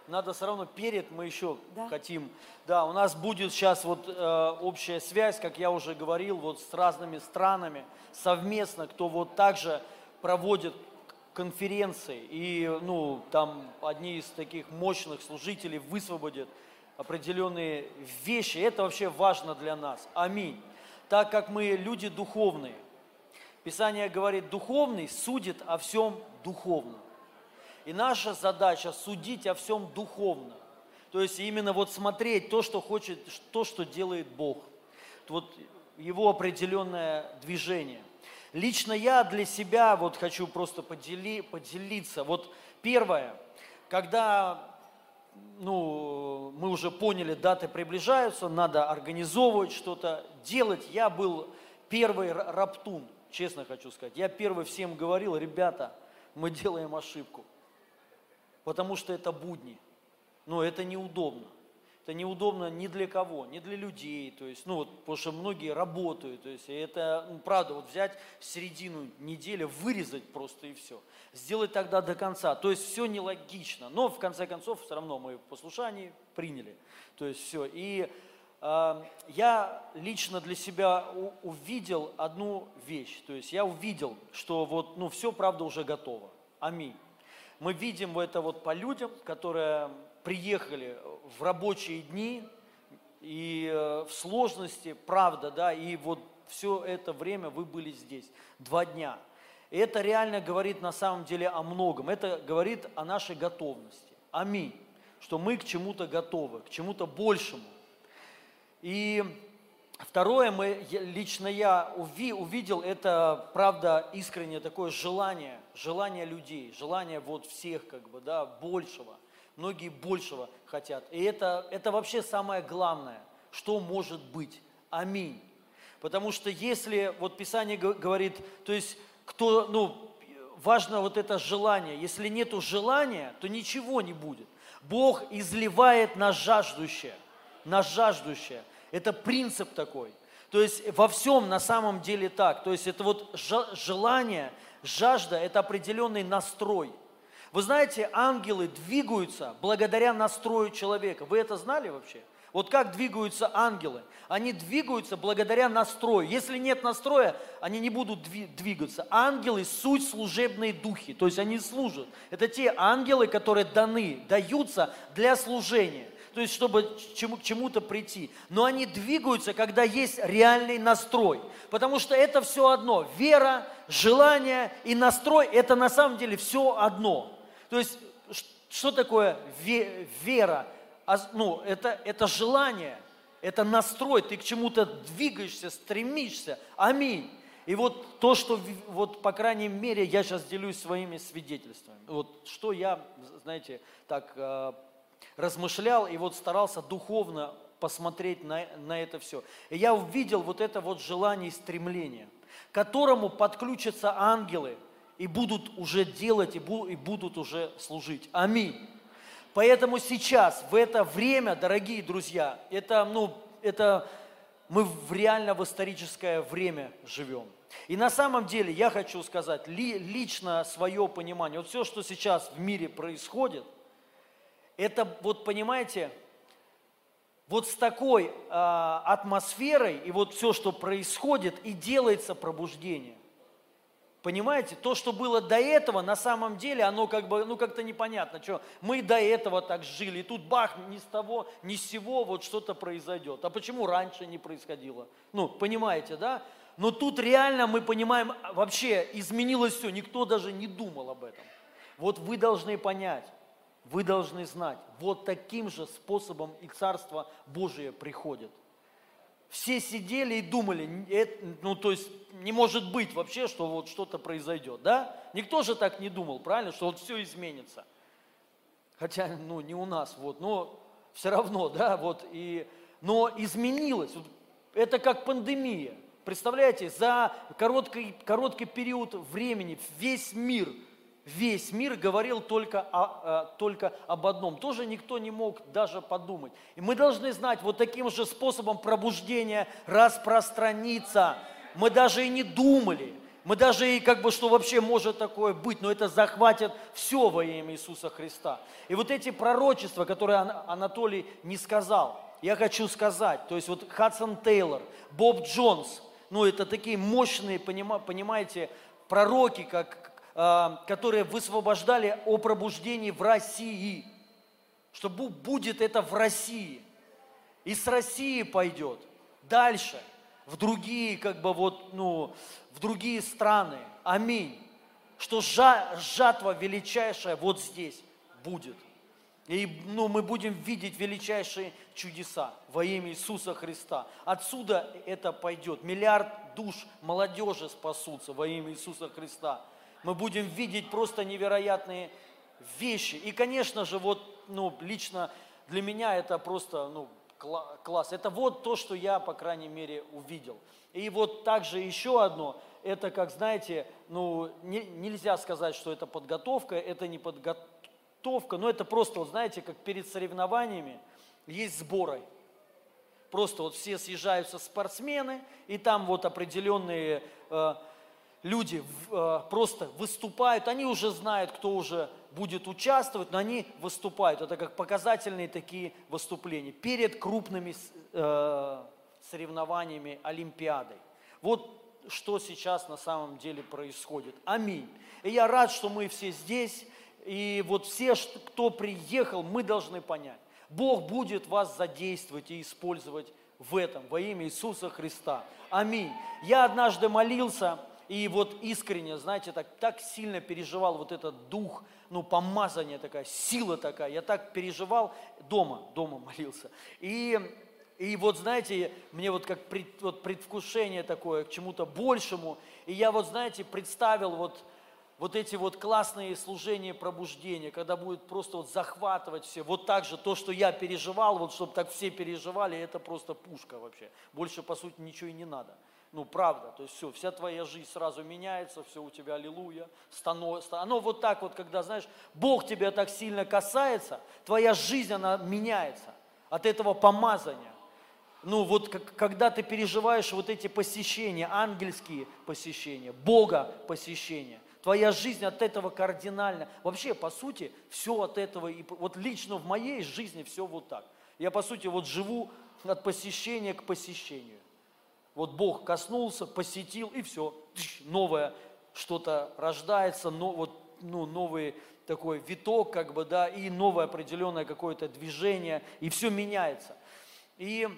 Надо все равно перед мы еще Да. хотим. Да, у нас будет сейчас вот э, общая связь, как я уже говорил, вот с разными странами совместно, кто вот также проводит конференции. И, ну, там одни из таких мощных служителей высвободят определенные вещи. Это вообще важно для нас. Аминь. Так как мы люди духовные, Писание говорит, духовный судит о всем духовном. И наша задача судить о всем духовно. То есть именно вот смотреть то, что хочет, то, что делает Бог. Вот его определенное движение. Лично я для себя вот хочу просто подели- поделиться. Вот первое, когда ну, мы уже поняли, даты приближаются, надо организовывать что-то, делать. Я был первый раптун, честно хочу сказать. Я первый всем говорил, ребята, мы делаем ошибку, потому что это будни. Но это неудобно. Это неудобно ни для кого, ни для людей, то есть, ну вот, потому что многие работают, то есть, и это, ну, правда, вот взять середину недели, вырезать просто и все, сделать тогда до конца, то есть все нелогично, но в конце концов все равно мы в послушании приняли, то есть все, и э, я лично для себя увидел одну вещь, то есть я увидел, что вот, ну, все, правда, уже готово, аминь. Мы видим это вот по людям, которые приехали в рабочие дни и э, в сложности, правда, да, и вот все это время вы были здесь, два дня. И это реально говорит на самом деле о многом. Это говорит о нашей готовности. Аминь. Что мы к чему-то готовы, к чему-то большему. И второе, мы, лично я уви- увидел, это, правда, искреннее такое желание, желание людей, желание вот всех, как бы, да, большего. Многие большего хотят. И это, это вообще самое главное, что может быть. Аминь. Потому что если, вот Писание говорит, то есть, кто, ну, важно вот это желание. Если нету желания, то ничего не будет. Бог изливает на жаждущее, на жаждущее. Это принцип такой. То есть во всем на самом деле так. То есть это вот желание, жажда – это определенный настрой. Вы знаете, ангелы двигаются благодаря настрою человека. Вы это знали вообще? Вот как двигаются ангелы? Они двигаются благодаря настрою. Если нет настроя, они не будут дви- двигаться. Ангелы – суть служебные духи, то есть они служат. Это те ангелы, которые даны, даются для служения то есть чтобы к чему-то прийти. Но они двигаются, когда есть реальный настрой. Потому что это все одно. Вера, желание и настрой – это на самом деле все одно. То есть что такое ве- вера? А Ну, это, это желание, Это настрой, ты к чему-то двигаешься, стремишься. Аминь. И вот то, что, вот, по крайней мере, я сейчас делюсь своими свидетельствами. Вот что я, знаете, так э, размышлял и вот старался духовно посмотреть на, на это все. И я увидел вот это вот желание и стремление, к которому подключатся ангелы и будут уже делать, и, бу, и будут уже служить. Аминь. Поэтому сейчас, в это время, дорогие друзья, это, ну, это мы в реально в историческое время живем. И на самом деле я хочу сказать, ли, лично свое понимание, вот все, что сейчас в мире происходит, это вот понимаете, вот с такой э, атмосферой и вот все, что происходит, и делается пробуждение. Понимаете, то, что было до этого, на самом деле, оно как бы, ну как-то непонятно, что мы до этого так жили, и тут бах, ни с того, ни с сего вот что-то произойдет. А почему раньше не происходило? Ну, понимаете, да? Но тут реально мы понимаем, вообще изменилось все, никто даже не думал об этом. Вот вы должны понять, вы должны знать, вот таким же способом и Царство Божие приходит. Все сидели и думали, ну то есть не может быть вообще, что вот что-то произойдет, да? Никто же так не думал, правильно, что вот все изменится. Хотя, ну не у нас, вот, но все равно, [LAUGHS] да, вот, и, но изменилось. Это как пандемия. Представляете, за короткий, короткий период времени весь мир – весь мир говорил только, о, э, только об одном. Тоже никто не мог даже подумать. И мы должны знать, вот таким же способом пробуждения распространиться. Мы даже и не думали. Мы даже и как бы, что вообще может такое быть, но это захватит все во имя Иисуса Христа. И вот эти пророчества, которые Анатолий не сказал, я хочу сказать, то есть вот Хадсон Тейлор, Боб Джонс, ну это такие мощные, понимаете, пророки, как которые высвобождали о пробуждении в России. Что будет это в России. И с России пойдет дальше, в другие, как бы вот, ну, в другие страны. Аминь. Что жатва величайшая вот здесь будет. И ну, мы будем видеть величайшие чудеса во имя Иисуса Христа. Отсюда это пойдет. Миллиард душ молодежи спасутся во имя Иисуса Христа мы будем видеть просто невероятные вещи. И, конечно же, вот, ну, лично для меня это просто, ну, класс. Это вот то, что я, по крайней мере, увидел. И вот также еще одно, это, как знаете, ну, не, нельзя сказать, что это подготовка, это не подготовка, но это просто, вот знаете, как перед соревнованиями есть сборы. Просто вот все съезжаются спортсмены, и там вот определенные э, люди э, просто выступают, они уже знают, кто уже будет участвовать, но они выступают. Это как показательные такие выступления перед крупными э, соревнованиями, Олимпиадой. Вот что сейчас на самом деле происходит. Аминь. И я рад, что мы все здесь, и вот все, кто приехал, мы должны понять. Бог будет вас задействовать и использовать в этом во имя Иисуса Христа. Аминь. Я однажды молился, и вот искренне, знаете, так, так сильно переживал вот этот дух, ну, помазание такая, сила такая. Я так переживал дома, дома молился. И, и вот, знаете, мне вот как пред, вот предвкушение такое к чему-то большему. И я вот, знаете, представил вот, вот эти вот классные служения пробуждения, когда будет просто вот захватывать все. Вот так же то, что я переживал, вот чтобы так все переживали, это просто пушка вообще. Больше, по сути, ничего и не надо. Ну, правда, то есть все, вся твоя жизнь сразу меняется, все у тебя аллилуйя, становится. Оно вот так вот, когда, знаешь, Бог тебя так сильно касается, твоя жизнь, она меняется от этого помазания. Ну, вот как, когда ты переживаешь вот эти посещения, ангельские посещения, Бога посещения, твоя жизнь от этого кардинально. Вообще, по сути, все от этого, и вот лично в моей жизни все вот так. Я, по сути, вот живу от посещения к посещению. Вот Бог коснулся, посетил, и все, новое что-то рождается, но, вот, ну, новый такой виток, как бы, да, и новое определенное какое-то движение, и все меняется. И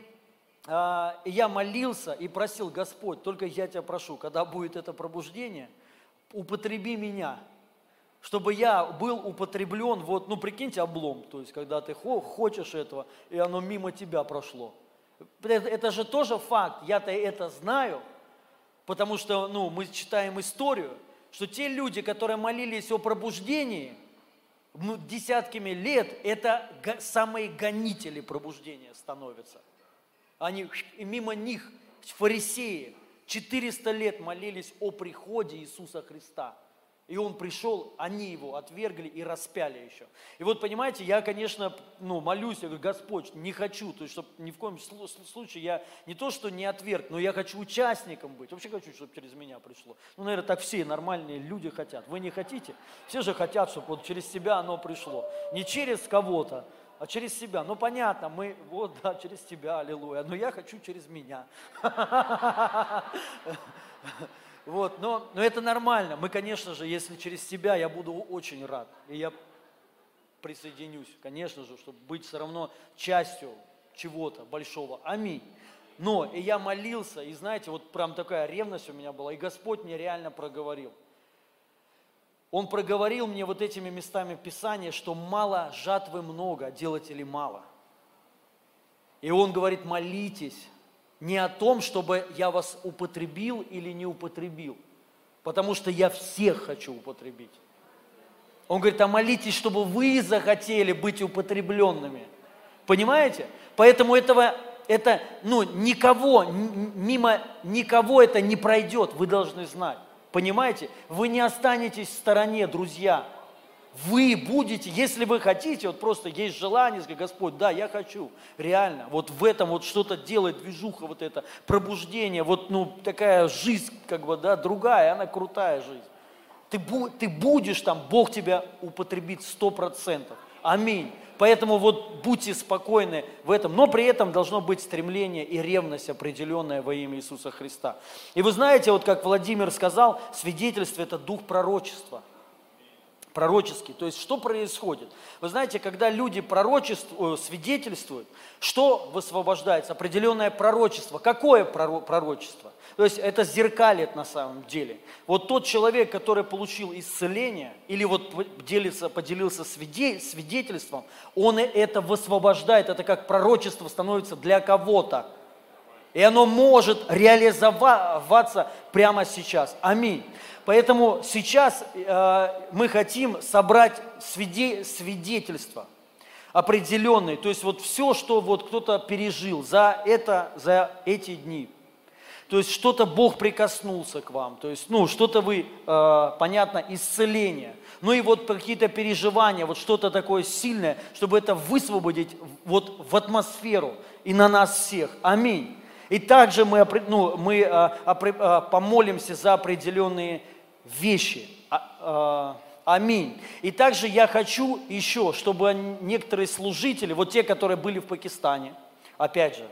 э, я молился и просил, Господь, только я тебя прошу, когда будет это пробуждение, употреби меня, чтобы я был употреблен, вот, ну, прикиньте, облом, то есть, когда ты хочешь этого, и оно мимо тебя прошло – Это, же тоже факт, я-то это знаю, потому что ну, мы читаем историю, что те люди, которые молились о пробуждении ну, десятками лет, это самые гонители пробуждения становятся. Они, и мимо них фарисеи 400 лет молились о приходе Иисуса Христа – и он пришел, они его отвергли и распяли еще. И вот, понимаете, я, конечно, ну, молюсь, я говорю, Господь, не хочу, то есть, чтобы ни в коем случае я не то, что не отверг, но я хочу участником быть. Вообще хочу, чтобы через меня пришло. Ну, наверное, так все нормальные люди хотят. Вы не хотите? Все же хотят, чтобы вот через себя оно пришло. Не через кого-то, а через себя. Ну, понятно, мы, вот, да, через тебя, аллилуйя. Но я хочу через меня. [LAUGHS] Вот, но, но это нормально. Мы, конечно же, если через тебя, я буду очень рад. И я присоединюсь, конечно же, чтобы быть все равно частью чего-то большого. Аминь. Но и я молился, и знаете, вот прям такая ревность у меня была, и Господь мне реально проговорил. Он проговорил мне вот этими местами Писания, что мало жатвы много, делателей мало. И Он говорит, молитесь, не о том, чтобы я вас употребил или не употребил, потому что я всех хочу употребить. Он говорит, а молитесь, чтобы вы захотели быть употребленными. Понимаете? Поэтому этого, это, ну, никого, мимо никого это не пройдет, вы должны знать. Понимаете? Вы не останетесь в стороне, друзья. Вы будете, если вы хотите, вот просто есть желание, сказать, Господь, да, я хочу, реально, вот в этом вот что-то делать, движуха вот это, пробуждение, вот, ну, такая жизнь, как бы, да, другая, она крутая жизнь. Ты, ты будешь там, Бог тебя употребит сто процентов. Аминь. Поэтому вот будьте спокойны в этом, но при этом должно быть стремление и ревность определенная во имя Иисуса Христа. И вы знаете, вот как Владимир сказал, свидетельство – это дух пророчества – пророческий. То есть что происходит? Вы знаете, когда люди пророчествуют, свидетельствуют, что высвобождается? Определенное пророчество. Какое пророчество? То есть это зеркалит на самом деле. Вот тот человек, который получил исцеление, или вот делится, поделился свидетельством, он это высвобождает, это как пророчество становится для кого-то. И оно может реализоваться прямо сейчас. Аминь. Поэтому сейчас э, мы хотим собрать свиде, свидетельства определенные, то есть вот все, что вот кто-то пережил за, это, за эти дни. То есть что-то Бог прикоснулся к вам, то есть, ну, что-то вы, э, понятно, исцеление. Ну и вот какие-то переживания, вот что-то такое сильное, чтобы это высвободить вот в атмосферу и на нас всех. Аминь. И также мы, ну, мы а, помолимся за определенные вещи. А, а, аминь. И также я хочу еще, чтобы некоторые служители, вот те, которые были в Пакистане, опять же,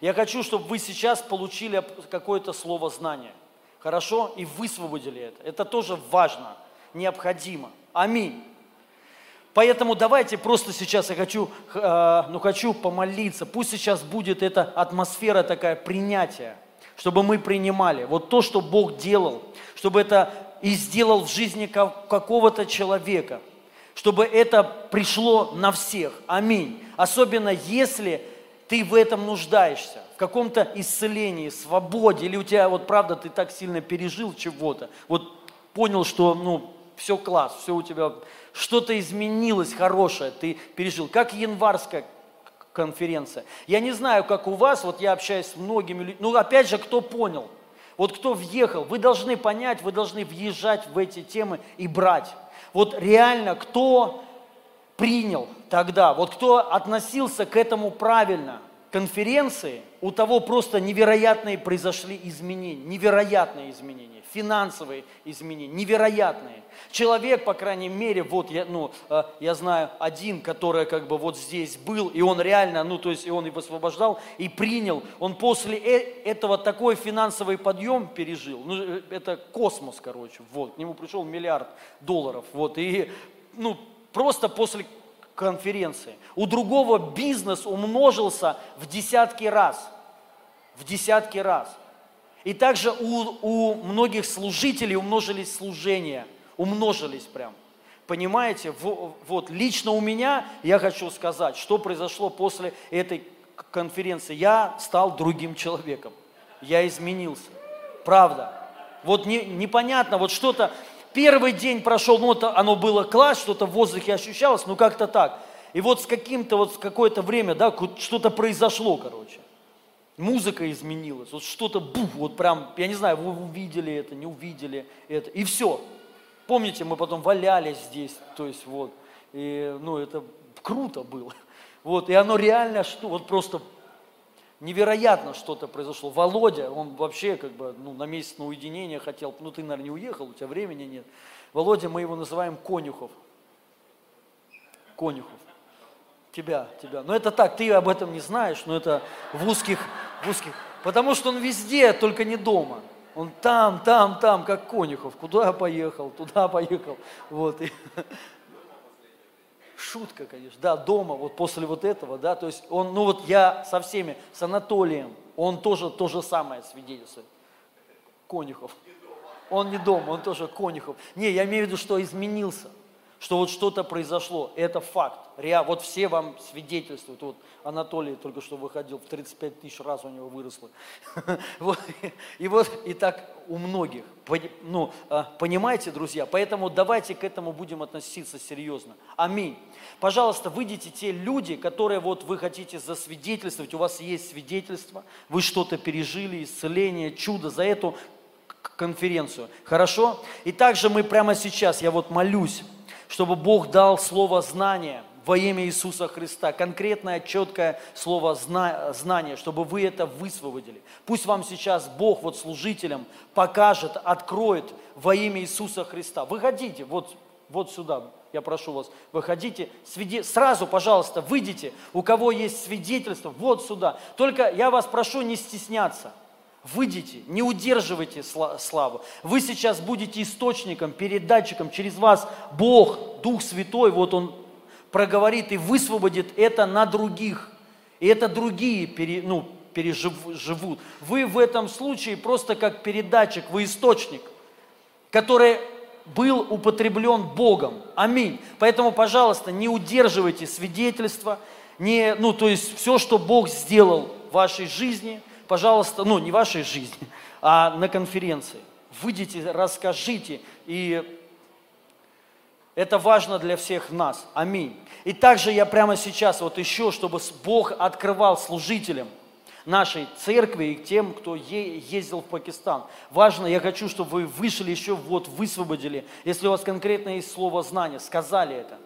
я хочу, чтобы вы сейчас получили какое-то слово знания. Хорошо? И высвободили это. Это тоже важно, необходимо. Аминь. Поэтому давайте просто сейчас я хочу, э, ну, хочу помолиться. Пусть сейчас будет эта атмосфера такая принятия, чтобы мы принимали. Вот то, что Бог делал, чтобы это и сделал в жизни какого-то человека, чтобы это пришло на всех. Аминь. Особенно если ты в этом нуждаешься, в каком-то исцелении, свободе, или у тебя вот правда ты так сильно пережил чего-то, вот понял, что ну все класс, все у тебя что-то изменилось хорошее, ты пережил. Как январская конференция. Я не знаю, как у вас, вот я общаюсь с многими людьми, ну опять же, кто понял – вот кто въехал, вы должны понять, вы должны въезжать в эти темы и брать. Вот реально, кто принял тогда, вот кто относился к этому правильно, конференции, у того просто невероятные произошли изменения, невероятные изменения, финансовые изменения, невероятные. Человек, по крайней мере, вот я, ну, э, я знаю один, который как бы вот здесь был, и он реально, ну, то есть и он и высвобождал, и принял. Он после э, этого такой финансовый подъем пережил. Ну, э, это космос, короче, вот. К нему пришел миллиард долларов, вот. И, ну, просто после конференции. У другого бизнес умножился в десятки раз. В десятки раз. И также у, у многих служителей умножились служения – умножились прям. Понимаете, вот лично у меня я хочу сказать, что произошло после этой конференции, я стал другим человеком. Я изменился. Правда. Вот не- непонятно, вот что-то, первый день прошел, ну вот оно было класс, что-то в воздухе ощущалось, ну как-то так. И вот с каким-то, вот с какое-то время, да, что-то произошло, короче. Музыка изменилась, вот что-то, бух, вот прям, я не знаю, вы увидели это, не увидели это, и все. Помните, мы потом валялись здесь, то есть вот, и, ну, это круто было. [LAUGHS] Вот, и оно реально, что, вот просто невероятно что-то произошло. Володя, он вообще как бы ну, на месяц на уединение хотел, ну ты, наверное, не уехал, у тебя времени нет. Володя, мы его называем Конюхов. Конюхов. Тебя, тебя. Но это так, ты об этом не знаешь, но это в узких, в узких. Потому что он везде, только не дома. Он там, там, там, как Конюхов. Куда поехал, туда поехал. Вот. [LAUGHS] Шутка, конечно. Да, дома, вот после вот этого, да. То есть он, ну вот я со всеми, с Анатолием, он тоже то же самое свидетельствует. Конюхов. Он не дома, он тоже Конюхов. Не, я имею в виду, что изменился, что вот что-то произошло. Это факт. Реа, вот все вам свидетельствуют. Вот Анатолий только что выходил, в 35 тысяч раз у него выросло. [LAUGHS] И вот, и так у многих. Ну, а, понимаете, друзья? Поэтому давайте к этому будем относиться серьезно. Аминь. Пожалуйста, выйдите те люди, которые вот вы хотите засвидетельствовать, у вас есть свидетельство, вы что-то пережили, исцеление, чудо за эту конференцию. Хорошо? И также мы прямо сейчас, я вот молюсь, чтобы Бог дал слово знания во имя Иисуса Христа, конкретное, четкое слово зна- знания, чтобы вы это высвободили. Пусть вам сейчас Бог вот служителям покажет, откроет во имя Иисуса Христа. Выходите вот, вот сюда, я прошу вас, выходите, свиде- сразу, пожалуйста, выйдите, у кого есть свидетельство, вот сюда. Только я вас прошу не стесняться. Выйдите, не удерживайте сла- славу. Вы сейчас будете источником, передатчиком, через вас Бог, Дух Святой, вот Он проговорит и высвободит это на других. И это другие пере- ну, переживут. Вы в этом случае просто как передатчик, вы источник, который был употреблен Богом. Аминь. Поэтому, пожалуйста, не удерживайте свидетельства, не, ну, то есть все, что Бог сделал в вашей жизни, пожалуйста, ну, не вашей жизни, а на конференции. Выйдите, расскажите, и это важно для всех нас. Аминь. И также я прямо сейчас вот еще, чтобы Бог открывал служителям нашей церкви и тем, кто ездил в Пакистан. Важно, я хочу, чтобы вы вышли еще, вот высвободили, если у вас конкретно есть слово знания, сказали это.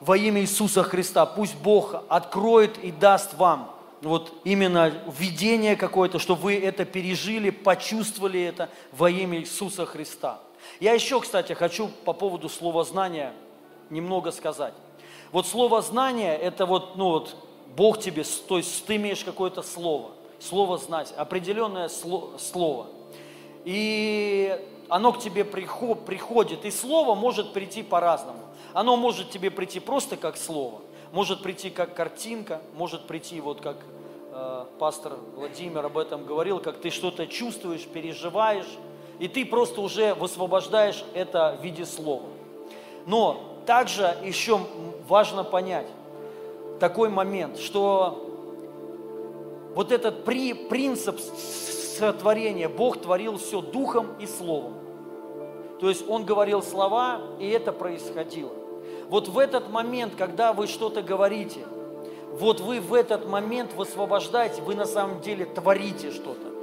Во имя Иисуса Христа пусть Бог откроет и даст вам вот именно видение какое-то, чтобы вы это пережили, почувствовали это во имя Иисуса Христа. Я еще, кстати, хочу по поводу слова знания немного сказать. Вот слово знание, это вот, ну вот, Бог тебе, то есть ты имеешь какое-то слово, слово знать, определенное сло- слово. И оно к тебе прихо- приходит, и слово может прийти по-разному. Оно может тебе прийти просто как слово, может прийти как картинка, может прийти вот как пастор Владимир об этом говорил, как ты что-то чувствуешь, переживаешь, и ты просто уже высвобождаешь это в виде слова. Но также еще важно понять такой момент, что вот этот при, принцип сотворения, Бог творил все духом и словом. То есть Он говорил слова, и это происходило. Вот в этот момент, когда вы что-то говорите, вот вы в этот момент высвобождаете, вы на самом деле творите что-то.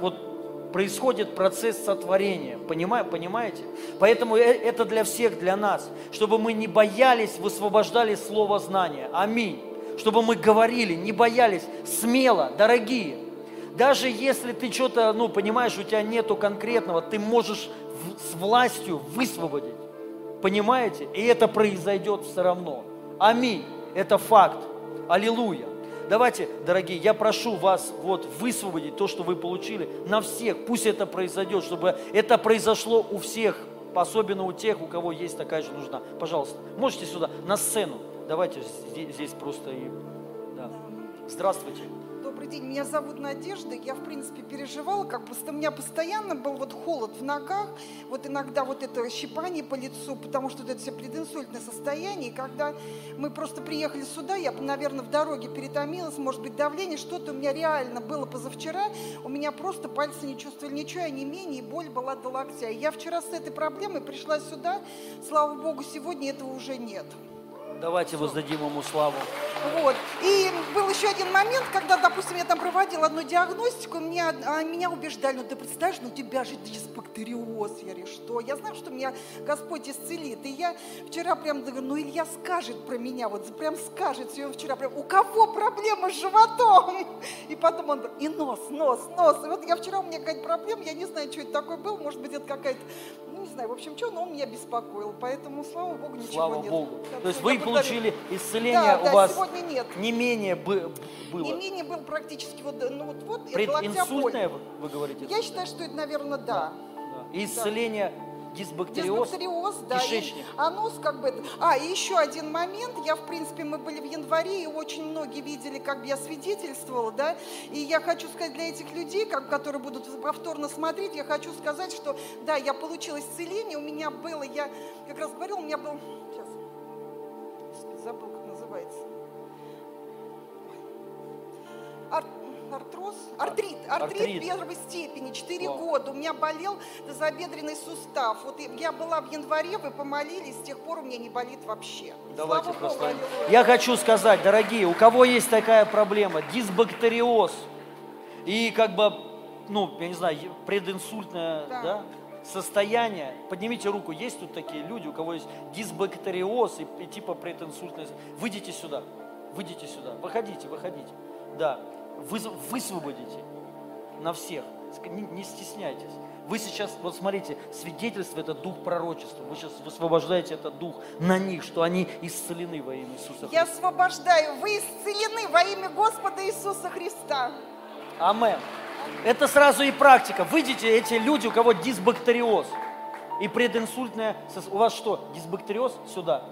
Вот происходит процесс сотворения, понимаете? Поэтому э- это для всех, для нас, чтобы мы не боялись, высвобождали слово знания. Аминь. Чтобы мы говорили, не боялись, смело, дорогие. Даже если ты что-то, ну, понимаешь, у тебя нету конкретного, ты можешь с властью высвободить. Понимаете? И это произойдет все равно. Аминь. Это факт. Аллилуйя. Давайте, дорогие, я прошу вас вот высвободить то, что вы получили на всех. Пусть это произойдет, чтобы это произошло у всех, особенно у тех, у кого есть такая же нужда. Пожалуйста, можете сюда, на сцену. Давайте здесь, здесь просто и... Да. Здравствуйте. Добрый день, меня зовут Надежда. Я, в принципе, переживала, как бы у меня постоянно был вот холод в ногах, вот иногда вот это щипание по лицу, потому что вот это все прединсультное состояние. И когда мы просто приехали сюда, я, наверное, в дороге перетомилась, может быть, давление, что-то у меня реально было позавчера, у меня просто пальцы не чувствовали ничего, а не менее, и боль была до локтя. И я вчера с этой проблемой пришла сюда, слава богу, сегодня этого уже нет. Давайте воздадим ему славу. Вот. И был еще один момент, когда, допустим, я там проводила одну диагностику, меня, а, меня убеждали, ну ты представляешь, ну у тебя же дисбактериоз. Я говорю, что? Я знаю, что меня Господь исцелит. И я вчера прям говорю, ну Илья скажет про меня, вот прям скажет. И вчера прям, у кого проблема с животом? И потом он, и нос, нос, нос. И вот я вчера, у меня какая-то проблема, я не знаю, что это такое было, может быть, это какая-то, ну не знаю, в общем, что, но он меня беспокоил. Поэтому, слава Богу, ничего Слава нет. Богу. Так То есть вы. Получили исцеление Да, у да, вас сегодня нет. не менее бы- было. Не менее был практически вот, ну вот, вот Прединсультное, вы, вы говорите? Я считаю, что это, наверное, да. Да. И исцеление дисбактериоз, Дисбактериоз, да. и кишечник. анус как бы... А, и еще один момент. Я, в принципе, мы были в январе, и очень многие видели, как бы я свидетельствовала, да. И я хочу сказать для этих людей, как, которые будут повторно смотреть, я хочу сказать, что, да, я получила исцеление, у меня было, я как раз говорила, у меня был... Забыл, как называется. Ар- Артроз, артрит, артрит, Артрит. первой степени, 4 Вау. года. У меня болел тазобедренный сустав. Вот я была в январе, вы помолились, с тех пор у меня не болит вообще. Давайте Слава просто. Богу. Я хочу сказать, дорогие, у кого есть такая проблема, дисбактериоз и как бы, ну, я не знаю, прединсультное Да. да, состояние, поднимите руку, есть тут такие люди, у кого есть дисбактериоз и, и типа прединсультное, выйдите сюда, выйдите сюда, выходите, выходите, да, вы, высвободите на всех, не, не стесняйтесь. Вы сейчас, вот смотрите, свидетельство это дух пророчества. Вы сейчас высвобождаете этот дух на них, что они исцелены во имя Иисуса Я Христа. освобождаю, вы исцелены во имя Господа Иисуса Христа. Амен. Это сразу и практика. Выйдите эти люди, у кого дисбактериоз и прединсультная... У вас что, дисбактериоз? Сюда.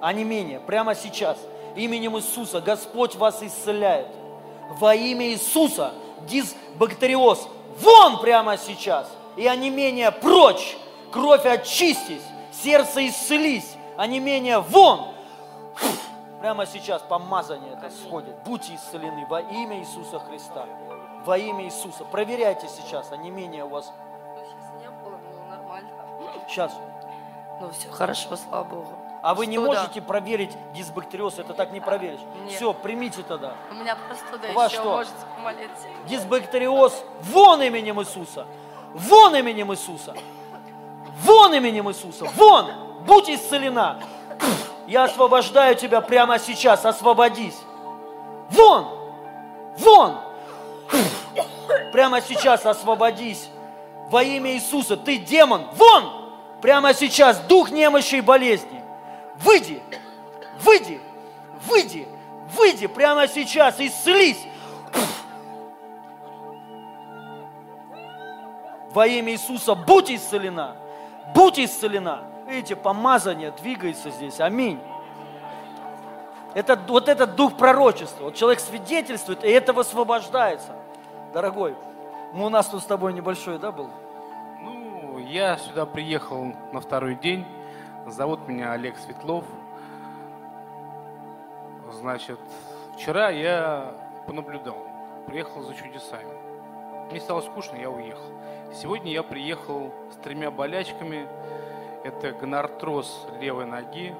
А не менее, прямо сейчас, именем Иисуса, Господь вас исцеляет. Во имя Иисуса дисбактериоз вон прямо сейчас. И онемение прочь, кровь очистись, сердце исцелись, онемение вон. Прямо сейчас помазание это сходит. Будьте исцелены во имя Иисуса Христа. Во имя Иисуса. Проверяйте сейчас, онемение у вас. Ну, сейчас не было, ну, нормально. Сейчас. Ну, все хорошо, слава Богу. А вы не Что да? можете проверить дисбактериоз, это так не проверишь. Нет. Все, примите тогда. У меня простуда У вас еще, что? можете помолиться. Дисбактериоз вон именем Иисуса. Вон именем Иисуса. Вон именем Иисуса. Вон. Будь исцелена. Я освобождаю тебя прямо сейчас. Освободись. Вон. Вон. Прямо сейчас освободись. Во имя Иисуса. Ты демон. Вон. Прямо сейчас. Дух немощи и болезни. Выйди. Выйди. Выйди. Выйди прямо сейчас. Исцелись. Во имя Иисуса будь исцелена. Будь исцелена. Видите, помазание двигается здесь. Аминь. Это, вот этот дух пророчества. Вот человек свидетельствует, и это высвобождается. Дорогой, ну, у нас тут с тобой небольшой, да, был? Ну, я сюда приехал на второй день. Зовут меня Олег Светлов. Значит, вчера я понаблюдал. Приехал за чудесами. Мне стало скучно, я уехал. Сегодня я приехал с тремя болячками. Это гонартроз левой ноги.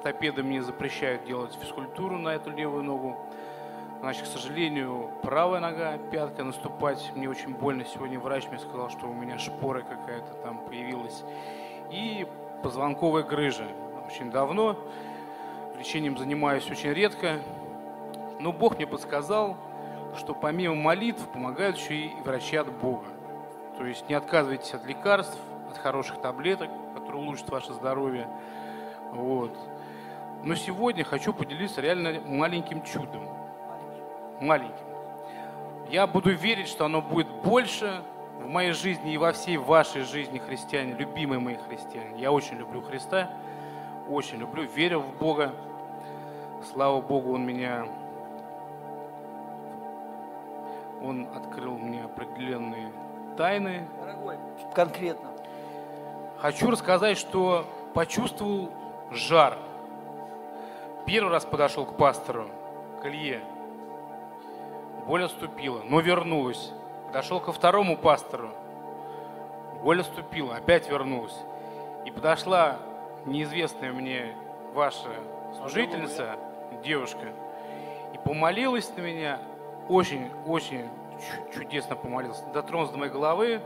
Ортопеды мне запрещают делать физкультуру на эту левую ногу. Значит, к сожалению, правая нога, пятка, наступать мне очень больно. Сегодня врач мне сказал, что у меня шпора какая-то там появилась. И позвонковая грыжа. Очень давно. Лечением занимаюсь очень редко. Но Бог мне подсказал, что помимо молитв помогают еще и врачи от Бога. То есть не отказывайтесь от лекарств, от хороших таблеток, которые улучшат ваше здоровье. Вот. Но сегодня хочу поделиться реально маленьким чудом. Маленьким. Я буду верить, что оно будет больше в моей жизни и во всей вашей жизни, христиане, любимые мои христиане. Я очень люблю Христа, очень люблю, верю в Бога. Слава Богу, Он меня, Он открыл мне определенные тайны. Дорогой, конкретно. Хочу рассказать, что почувствовал жар. Первый раз подошел к пастору, к Илье. Боль отступила, но вернулась. Подошел ко второму пастору. Боль отступила, опять вернулась. И подошла неизвестная мне ваша служительница, девушка, и помолилась на меня, очень-очень чудесно помолилась, дотронулась до моей головы,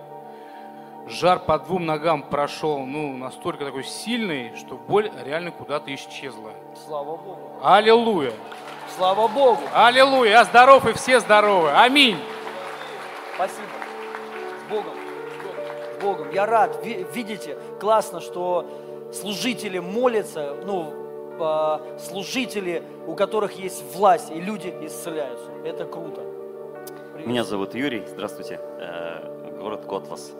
жар по двум ногам прошел, ну, настолько такой сильный, что боль реально куда-то исчезла. Слава Богу. Аллилуйя! Слава Богу. Аллилуйя! Я здоров и все здоровы. Аминь! Спасибо. С Богом. С Богом. Я рад. Ви- Видите, классно, что служители молятся, ну, а, служители, у которых есть власть, и люди исцеляются. Это круто. Привет. Меня зовут Юрий, здравствуйте, э, город Котлас.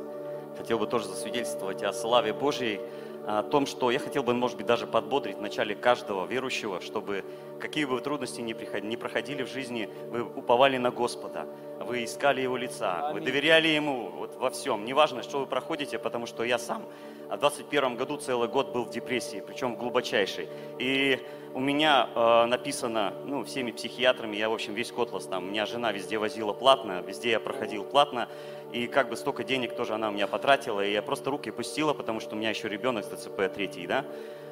Хотел бы тоже засвидетельствовать о славе Божьей, о том, что я хотел бы, может быть, даже подбодрить в начале каждого верующего, чтобы какие бы трудности ни, приходи- ни проходили в жизни, вы уповали на Господа, вы искали Его лица, вы Аминь. доверяли Ему вот во всем. Неважно, что вы проходите, потому что я сам в 21 году целый год был в депрессии, причем глубочайшей. И у меня э, написано, ну, всеми психиатрами, я, в общем, весь Котлас там, меня жена везде возила платно, везде я проходил платно, и как бы столько денег тоже она у меня потратила, и я просто руки пустила, потому что у меня еще ребенок с ДЦП третий, да,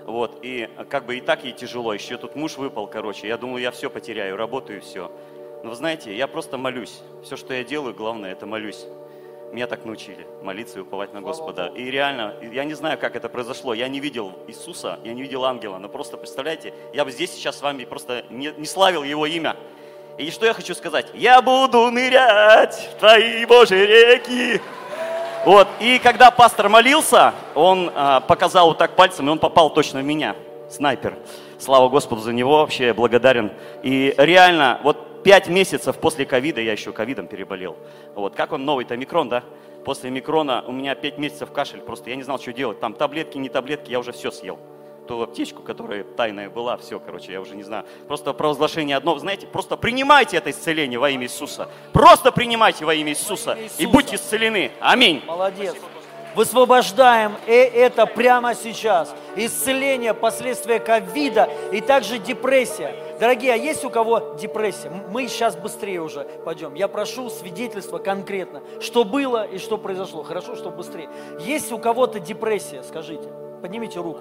вот, и как бы и так ей тяжело, еще тут муж выпал, короче, я думаю, я все потеряю, работаю и все. Но вы знаете, я просто молюсь, все, что я делаю, главное, это молюсь. Меня так научили молиться и уповать на Господа. И реально, я не знаю, как это произошло. Я не видел Иисуса, я не видел ангела. Но просто представляете, я бы здесь сейчас с вами просто не, не славил Его имя. И что я хочу сказать? Я буду нырять в Твои Божьи реки. Вот, и когда пастор молился, он а, показал вот так пальцем, и он попал точно в меня, снайпер. Слава Господу за него, вообще благодарен. И реально, вот пять месяцев после ковида, я еще ковидом переболел. Вот, как он новый-то, микрон, да? После микрона у меня пять месяцев кашель, просто я не знал, что делать. Там таблетки, не таблетки, я уже все съел. Ту аптечку, которая тайная была, все, короче, я уже не знаю. Просто провозглашение одно, знаете, просто принимайте это исцеление во имя Иисуса. Просто принимайте во имя Иисуса и Иисуса. будьте исцелены. Аминь. Молодец. Высвобождаем э- это прямо сейчас. Исцеление, последствия ковида и также депрессия. Дорогие, а есть у кого депрессия? Мы сейчас быстрее уже пойдем. Я прошу свидетельства конкретно, что было и что произошло. Хорошо, что быстрее. Есть у кого-то депрессия, скажите. Поднимите руку.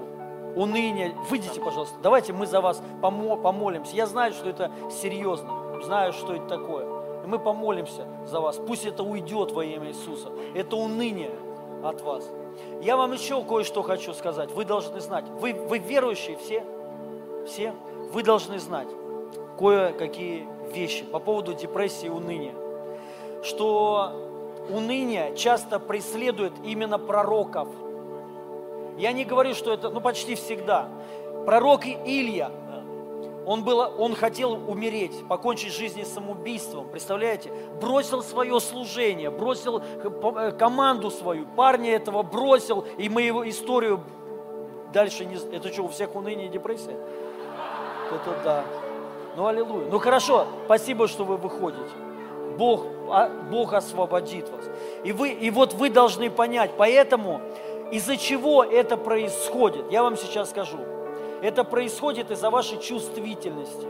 Уныние. Выйдите, пожалуйста. Давайте мы за вас помо- помолимся. Я знаю, что это серьезно. Знаю, что это такое. И мы помолимся за вас. Пусть это уйдет во имя Иисуса. Это уныние от вас. Я вам еще кое-что хочу сказать. Вы должны знать. Вы, вы верующие все? Все? Вы должны знать кое-какие вещи по поводу депрессии и уныния. Что уныние часто преследует именно пророков. Я не говорю, что это, ну почти всегда. Пророк Илья, он, был, он хотел умереть, покончить жизнь самоубийством, представляете? Бросил свое служение, бросил э, команду свою, парня этого бросил, и мы его историю дальше не... Это что, у всех уныние и депрессия? Это да. Ну, аллилуйя. Ну, хорошо, спасибо, что вы выходите. Бог, а, Бог освободит вас. И, вы, и вот вы должны понять, поэтому из-за чего это происходит, я вам сейчас скажу. Это происходит из-за вашей чувствительности.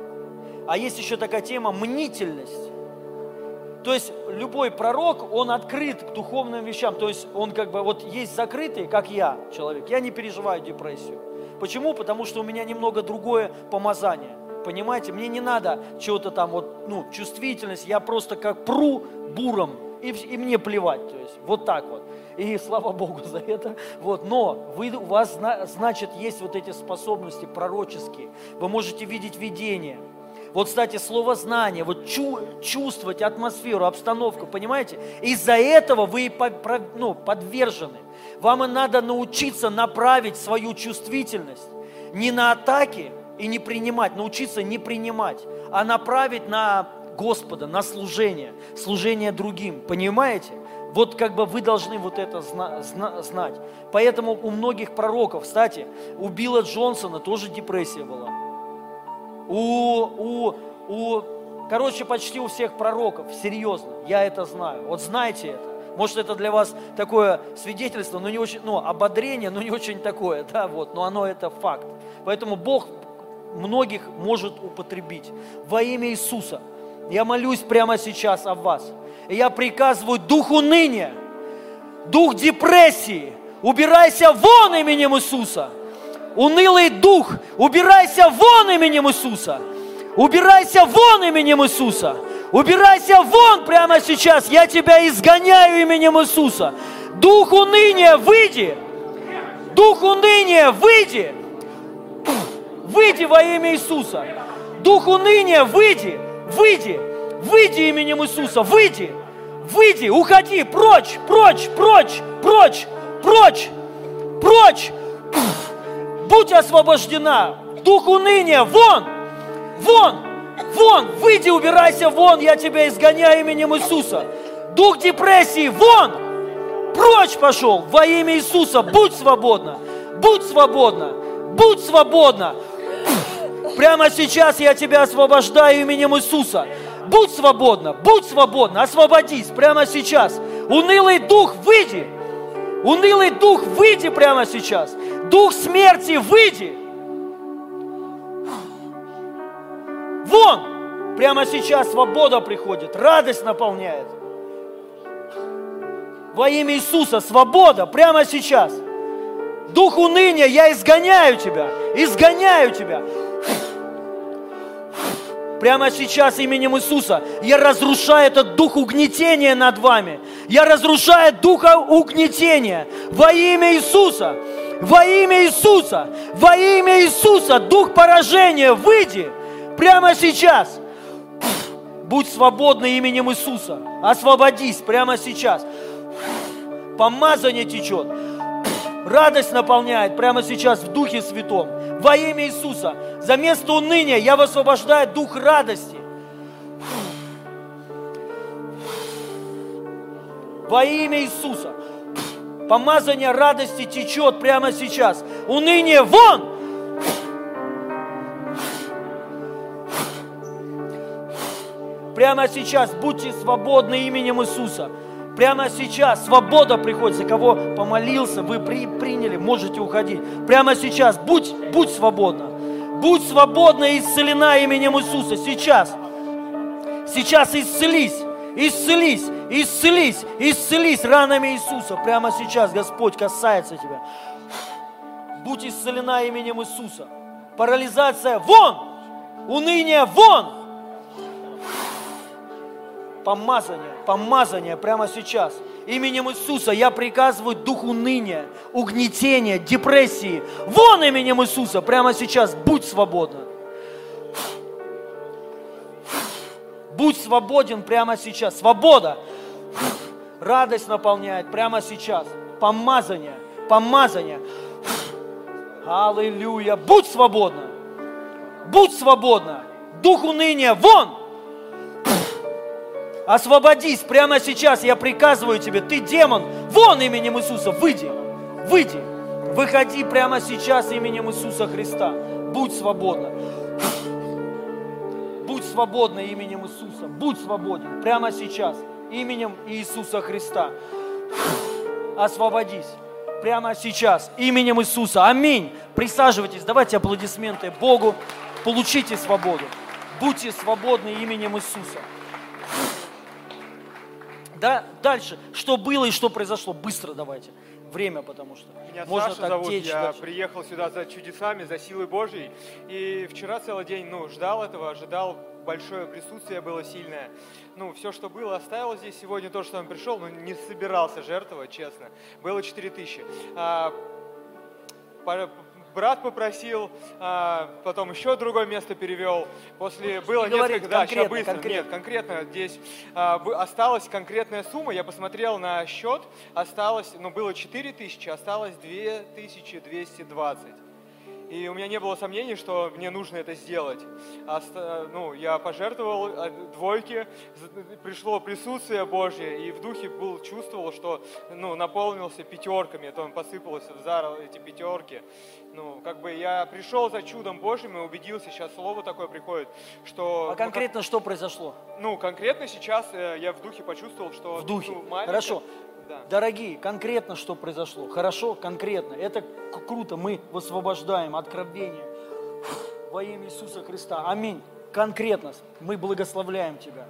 А есть еще такая тема мнительность. То есть любой пророк, он открыт к духовным вещам. То есть он как бы, вот есть закрытый, как я, человек. Я не переживаю депрессию. Почему? Потому что у меня немного другое помазание. Понимаете, мне не надо чего-то там вот, ну, чувствительность. Я просто как пру буром, и, и мне плевать. То есть вот так вот. И слава Богу за это. Вот. Но вы, у вас, зна- значит, есть вот эти способности пророческие. Вы можете видеть видение. Вот, кстати, слово знание, вот чу- чувствовать атмосферу, обстановку, понимаете? Из-за этого вы по- ну, подвержены. Вам и надо научиться направить свою чувствительность не на атаки и не принимать, научиться не принимать, а направить на Господа, на служение, служение другим. Понимаете? Вот как бы вы должны вот это зна- зна- знать. Поэтому у многих пророков, кстати, у Билла Джонсона тоже депрессия была. у, у, у, короче, почти у всех пророков, серьезно, я это знаю. Вот знайте это. Может, это для вас такое свидетельство, но не очень, ну, ободрение, но не очень такое, [LAUGHS] да, вот, но оно это факт. Поэтому Бог многих может употребить. Во имя Иисуса я молюсь прямо сейчас о вас. И я приказываю дух уныния, дух депрессии, убирайся вон именем Иисуса. Унылый дух, убирайся вон именем Иисуса. Убирайся вон именем Иисуса. Убирайся вон прямо сейчас. Я тебя изгоняю именем Иисуса. Дух уныния, выйди. Дух уныния, выйди. Выйди во имя Иисуса. Дух уныния, выйди. Выйди. Выйди именем Иисуса. Выйди. Выйди. Уходи. Прочь. Прочь. Прочь. Прочь. Прочь. Прочь. Будь освобождена. Дух уныния. Вон. Вон. Вон. Выйди. Убирайся вон. Я тебя изгоняю именем Иисуса. Дух депрессии. Вон. Прочь пошел. Во имя Иисуса. Будь свободна. Будь свободна. Будь свободна. Прямо сейчас я тебя освобождаю именем Иисуса. Будь свободна, будь свободна, освободись прямо сейчас. Унылый дух, выйди. Унылый дух, выйди прямо сейчас. Дух смерти, выйди. Вон! Прямо сейчас свобода приходит, радость наполняет. Во имя Иисуса свобода прямо сейчас. Дух уныния, я изгоняю тебя, изгоняю тебя. Прямо сейчас именем Иисуса я разрушаю этот дух угнетения над вами. Я разрушаю духа угнетения во имя Иисуса. Во имя Иисуса. Во имя Иисуса. Дух поражения, выйди прямо сейчас. Будь свободна именем Иисуса. Освободись прямо сейчас. Помазание течет. Радость наполняет прямо сейчас в Духе Святом. Во имя Иисуса. За место уныния я высвобождаю дух радости. Во имя Иисуса. Помазание радости течет прямо сейчас. Уныние вон! Прямо сейчас будьте свободны именем Иисуса. Прямо сейчас свобода приходит. За кого помолился, вы при, приняли, можете уходить. Прямо сейчас будь, будь свободна. Будь свободна и исцелена именем Иисуса. Сейчас. Сейчас исцелись. Исцелись, исцелись, исцелись ранами Иисуса. Прямо сейчас Господь касается тебя. Будь исцелена именем Иисуса. Парализация вон! Уныние вон! Помазание, помазание прямо сейчас. Именем Иисуса я приказываю дух уныния, угнетения, депрессии. Вон именем Иисуса прямо сейчас. Будь свободна. Будь свободен прямо сейчас. Свобода. Радость наполняет прямо сейчас. Помазание. Помазание. Аллилуйя. Будь свободна. Будь свободна. Дух уныния. Вон. Освободись прямо сейчас. Я приказываю тебе. Ты демон. Вон именем Иисуса. Выйди. Выйди. Выходи прямо сейчас именем Иисуса Христа. Будь свободна. Будь свободна именем Иисуса. Будь свободен прямо сейчас именем Иисуса Христа. Освободись прямо сейчас именем Иисуса. Аминь. Присаживайтесь. Давайте аплодисменты Богу. Получите свободу. Будьте свободны именем Иисуса. Да, дальше. Что было и что произошло? Быстро давайте. Время, потому что Меня можно Саша так зовут, течь я дальше. приехал сюда за чудесами, за силой Божьей. И вчера целый день, ну, ждал этого, ожидал, большое присутствие было сильное. Ну, все, что было, оставил здесь. Сегодня то, что он пришел, но не собирался жертвовать, честно. Было 4 тысячи. А, брат попросил, а, потом еще другое место перевел. После было Не несколько, да, сейчас быстро. конкретно. Нет, конкретно здесь а, осталась конкретная сумма. Я посмотрел на счет, осталось, ну, было 4 тысячи, осталось 2220. И у меня не было сомнений, что мне нужно это сделать. Оста- ну, я пожертвовал э, двойки, пришло присутствие Божье, и в духе был, чувствовал, что ну, наполнился пятерками, то он посыпалось в зар эти пятерки. Ну, как бы я пришел за чудом Божьим и убедился, сейчас слово такое приходит, что... А конкретно что произошло? как- ну, конкретно сейчас э, я в духе почувствовал, что... В духе. ну, маленько- Хорошо. Да. Дорогие, конкретно что произошло? Хорошо, конкретно. Это круто. Мы высвобождаем откровение во имя Иисуса Христа. Аминь. Конкретно мы благословляем Тебя.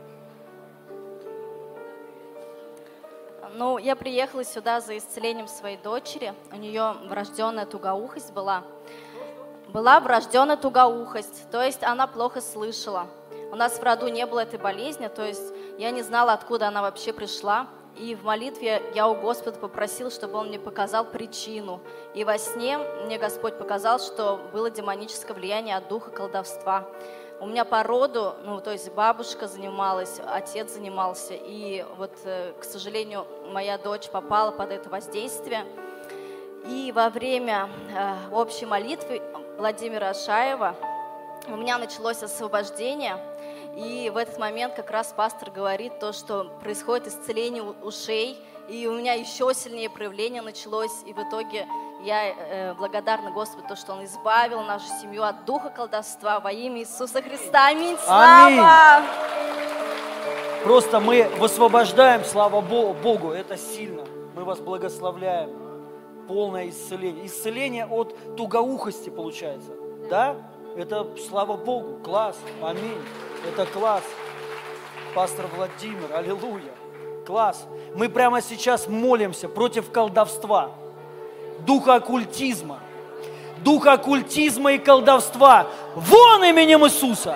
Ну, я приехала сюда за исцелением своей дочери. У нее врожденная тугоухость была. Была врожденная тугоухость, то есть она плохо слышала. У нас в роду не было этой болезни, то есть я не знала, откуда она вообще пришла. И в молитве я у Господа попросила, чтобы Он мне показал причину. И во сне мне Господь показал, что было демоническое влияние от духа колдовства. У меня по роду, ну, то есть бабушка занималась, отец занимался, и вот, э, к сожалению, моя дочь попала под это воздействие. И во время э, общей молитвы Владимира Ашаева у меня началось освобождение, и в этот момент как раз пастор говорит то, что происходит исцеление ушей, и у меня еще сильнее проявление началось, и в итоге я э, благодарна Господу, то, что Он избавил нашу семью от духа колдовства во имя Иисуса Христа. Аминь. Аминь. Слава! Просто мы высвобождаем, слава Бо- Богу, это сильно. Мы вас благословляем. Полное исцеление. Исцеление от тугоухости получается. Да? Это слава Богу. Класс. Аминь. Это класс. Пастор Владимир, аллилуйя. Класс. Мы прямо сейчас молимся против колдовства, духа оккультизма, духа оккультизма и колдовства. Вон именем Иисуса!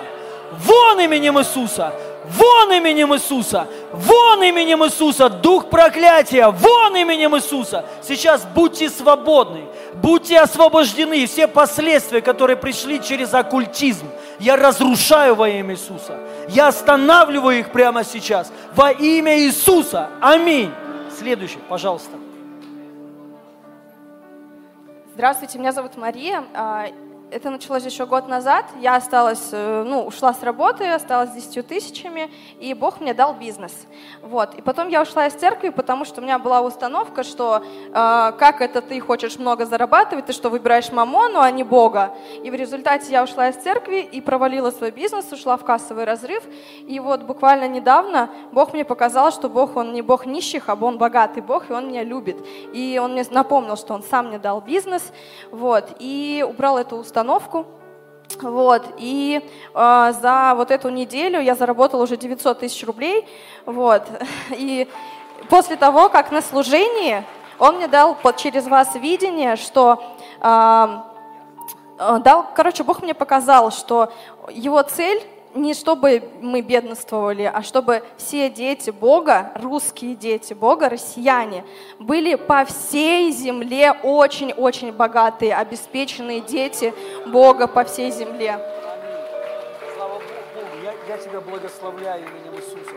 Вон именем Иисуса! Вон именем Иисуса! Вон именем Иисуса! Дух проклятия! Вон именем Иисуса! Сейчас будьте свободны, будьте освобождены. Все последствия, которые пришли через оккультизм, я разрушаю во имя Иисуса. Я останавливаю их прямо сейчас. Во имя Иисуса. Аминь. Следующий, пожалуйста. Здравствуйте, меня зовут Мария. Это началось еще год назад. Я осталась, э, ну, ушла с работы, осталась с 10 тысячами, и Бог мне дал бизнес. Вот. И потом я ушла из церкви, потому что у меня была установка, что э, как это ты хочешь много зарабатывать, ты что, выбираешь мамону, а не Бога. И в результате я ушла из церкви и провалила свой бизнес, ушла в кассовый разрыв. И вот буквально недавно Бог мне показал, что Бог, Он не Бог нищих, а Он богатый Бог, и Он меня любит. И Он мне напомнил, что Он сам мне дал бизнес, вот, и убрал эту установку. Вот, и э, за вот эту неделю я заработала уже 900 тысяч рублей, вот, [LAUGHS] и после того, как на служении он мне дал под, через вас видение, что э, дал, короче, Бог мне показал, что его цель не чтобы мы бедствовали, а чтобы все дети Бога, русские дети Бога, россияне, были по всей земле очень-очень богатые, обеспеченные дети Бога по всей земле. Слава Богу, я, я тебя благословляю именем Иисуса.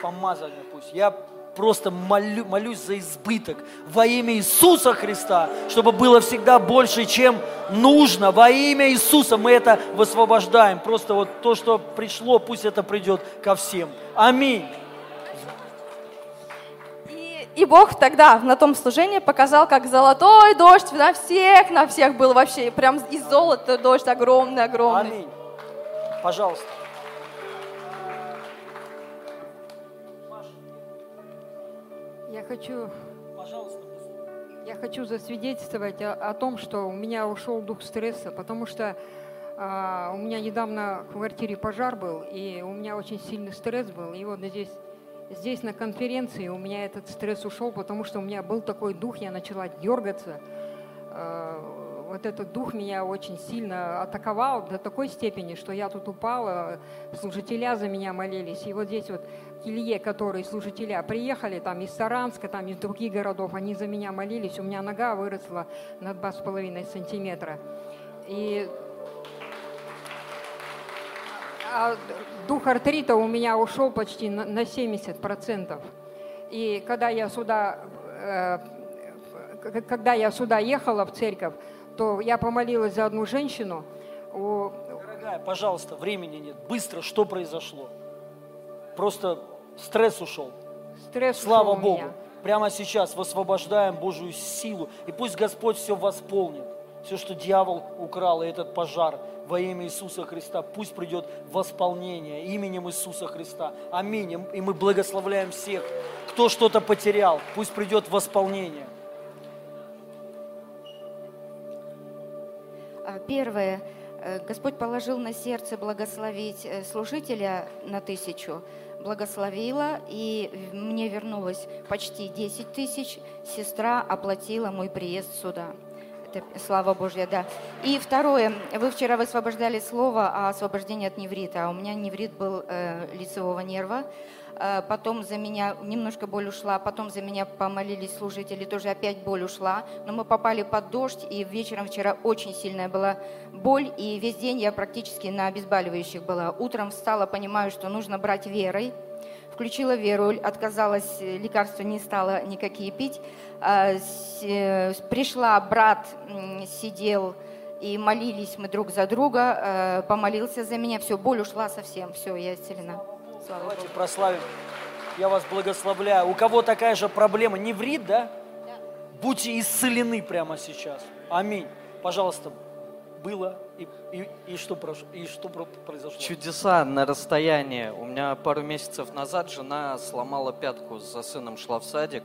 Помазание пусть. Я просто молю, молюсь за избыток во имя Иисуса Христа, чтобы было всегда больше, чем нужно. Во имя Иисуса мы это высвобождаем. Просто вот то, что пришло, пусть это придет ко всем. Аминь. И Бог тогда на том служении показал, как золотой дождь на всех, на всех был вообще, прям из золота дождь огромный, огромный. Аминь. Пожалуйста. Хочу, Пожалуйста. я хочу засвидетельствовать о, о том, что у меня ушел дух стресса, потому что а, у меня недавно в квартире пожар был, и у меня очень сильный стресс был. И вот здесь, здесь на конференции у меня этот стресс ушел, потому что у меня был такой дух, я начала дергаться. А, вот этот дух меня очень сильно атаковал до такой степени, что я тут упала, служителя за меня молились. И вот здесь вот в Килье, которые служителя приехали там из Саранска, там из других городов, они за меня молились, у меня нога выросла на 2,5 сантиметра. И а дух артрита у меня ушел почти на на 70%. И когда я сюда, э, когда я сюда ехала в церковь, то я помолилась за одну женщину. Дорогая, пожалуйста, времени нет. Быстро, что произошло? Просто стресс ушел. Стресс Слава ушел Богу. меня. Прямо сейчас высвобождаем Божью силу. И пусть Господь все восполнит. все, что дьявол украл, и этот пожар во имя Иисуса Христа, пусть придет восполнение именем Иисуса Христа. Аминь. И мы благословляем всех, кто что-то потерял, пусть придет восполнение. А, Первое. Э, Господь положил на сердце благословить э, служителя на тысячу. Благословила, и мне вернулось почти 10 тысяч. Сестра оплатила мой приезд сюда. Это слава Божья, да. И второе. Вы вчера высвобождали слово о освобождении от неврита. А у меня неврит был э, лицевого нерва. Э, Потом за меня немножко боль ушла, потом за меня помолились служители, тоже опять боль ушла. Но мы попали под дождь, и вечером вчера очень сильная была боль, и весь день я практически на обезболивающих была. Утром встала, понимаю, что нужно брать верой. Включила веру, отказалась, э, лекарства не стала никакие пить. С- э, Пришла, брат сидел, и молились мы друг за друга, э, помолился за меня, все, боль ушла совсем, все, я исцелена. Слава Давайте Богу. прославим. Я вас благословляю. У кого такая же проблема? Неврит, да? Будьте исцелены прямо сейчас. Аминь. Пожалуйста, было и, и, и что, и что про- произошло? Чудеса на расстоянии. У меня пару месяцев назад жена сломала пятку, за сыном шла в садик.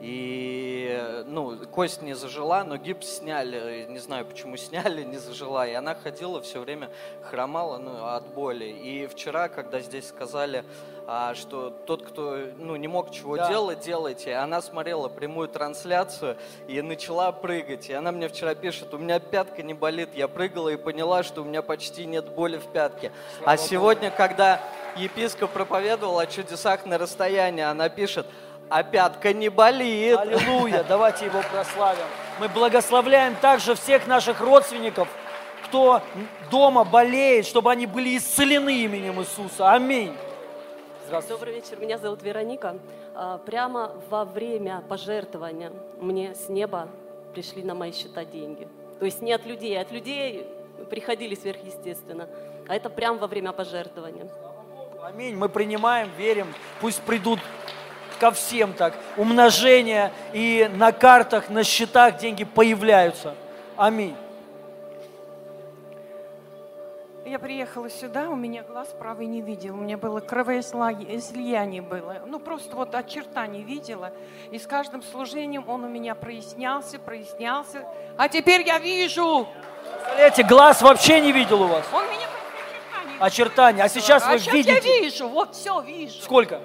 И, ну, кость не зажила, но гипс сняли. Не знаю, почему сняли, не зажила. И она ходила все время, хромала ну, от боли. И вчера, когда здесь сказали, а, что тот, кто ну, не мог чего Да. делать, делайте. Она смотрела прямую трансляцию и начала прыгать. И она мне вчера пишет, у меня пятка не болит. Я прыгала и поняла, что у меня почти нет боли в пятке. Слава а Богу. сегодня, когда епископ проповедовал о чудесах на расстоянии, она пишет, а пятка не болит. Аллилуйя, [LAUGHS] давайте его прославим. Мы благословляем также всех наших родственников, кто дома болеет, чтобы они были исцелены именем Иисуса. Аминь. Здравствуйте. Добрый вечер, меня зовут Вероника. А, Прямо во время пожертвования мне с неба пришли на мои счета деньги. То есть не от людей, а от людей приходили сверхъестественно. А это прямо во время пожертвования. Аминь. Мы принимаем, верим. Пусть придут ко всем так. Умножение и на картах, на счетах деньги появляются. Аминь. Я приехала сюда, у меня глаз правый не видел, у меня было кровоизлияние было. Ну, просто вот очертаний видела. И с каждым служением он у меня прояснялся, прояснялся. А теперь я вижу. Представляете, глаз вообще не видел у вас. Он меня Очертания. А сейчас а вы сейчас видите. я вижу, вот все вижу. Сколько?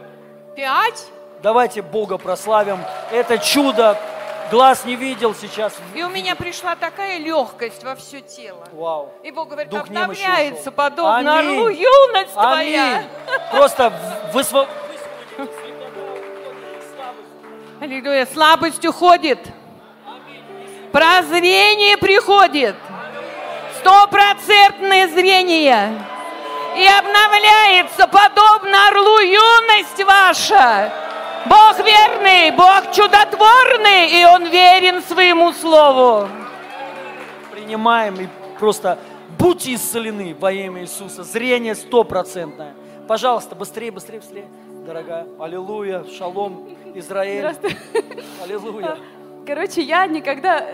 Пять. Давайте Бога прославим. Это чудо. Глаз не видел сейчас. И у меня пришла такая легкость во все тело. Вау. И Бог говорит, Дух обновляется подобно Аминь. орлу юность твоя. Аминь. Просто высво... Аллилуйя. Слабость уходит. Прозрение приходит. Стопроцентное зрение. И обновляется, подобно орлу юность ваша. Бог верный, Бог чудотворный, и Он верен своему слову. принимаем и просто будьте исцелены во имя Иисуса. Зрение стопроцентное. Пожалуйста, быстрее, быстрее, быстрее, дорогая. Аллилуйя, шалом, Израиль. Аллилуйя. Короче, я никогда...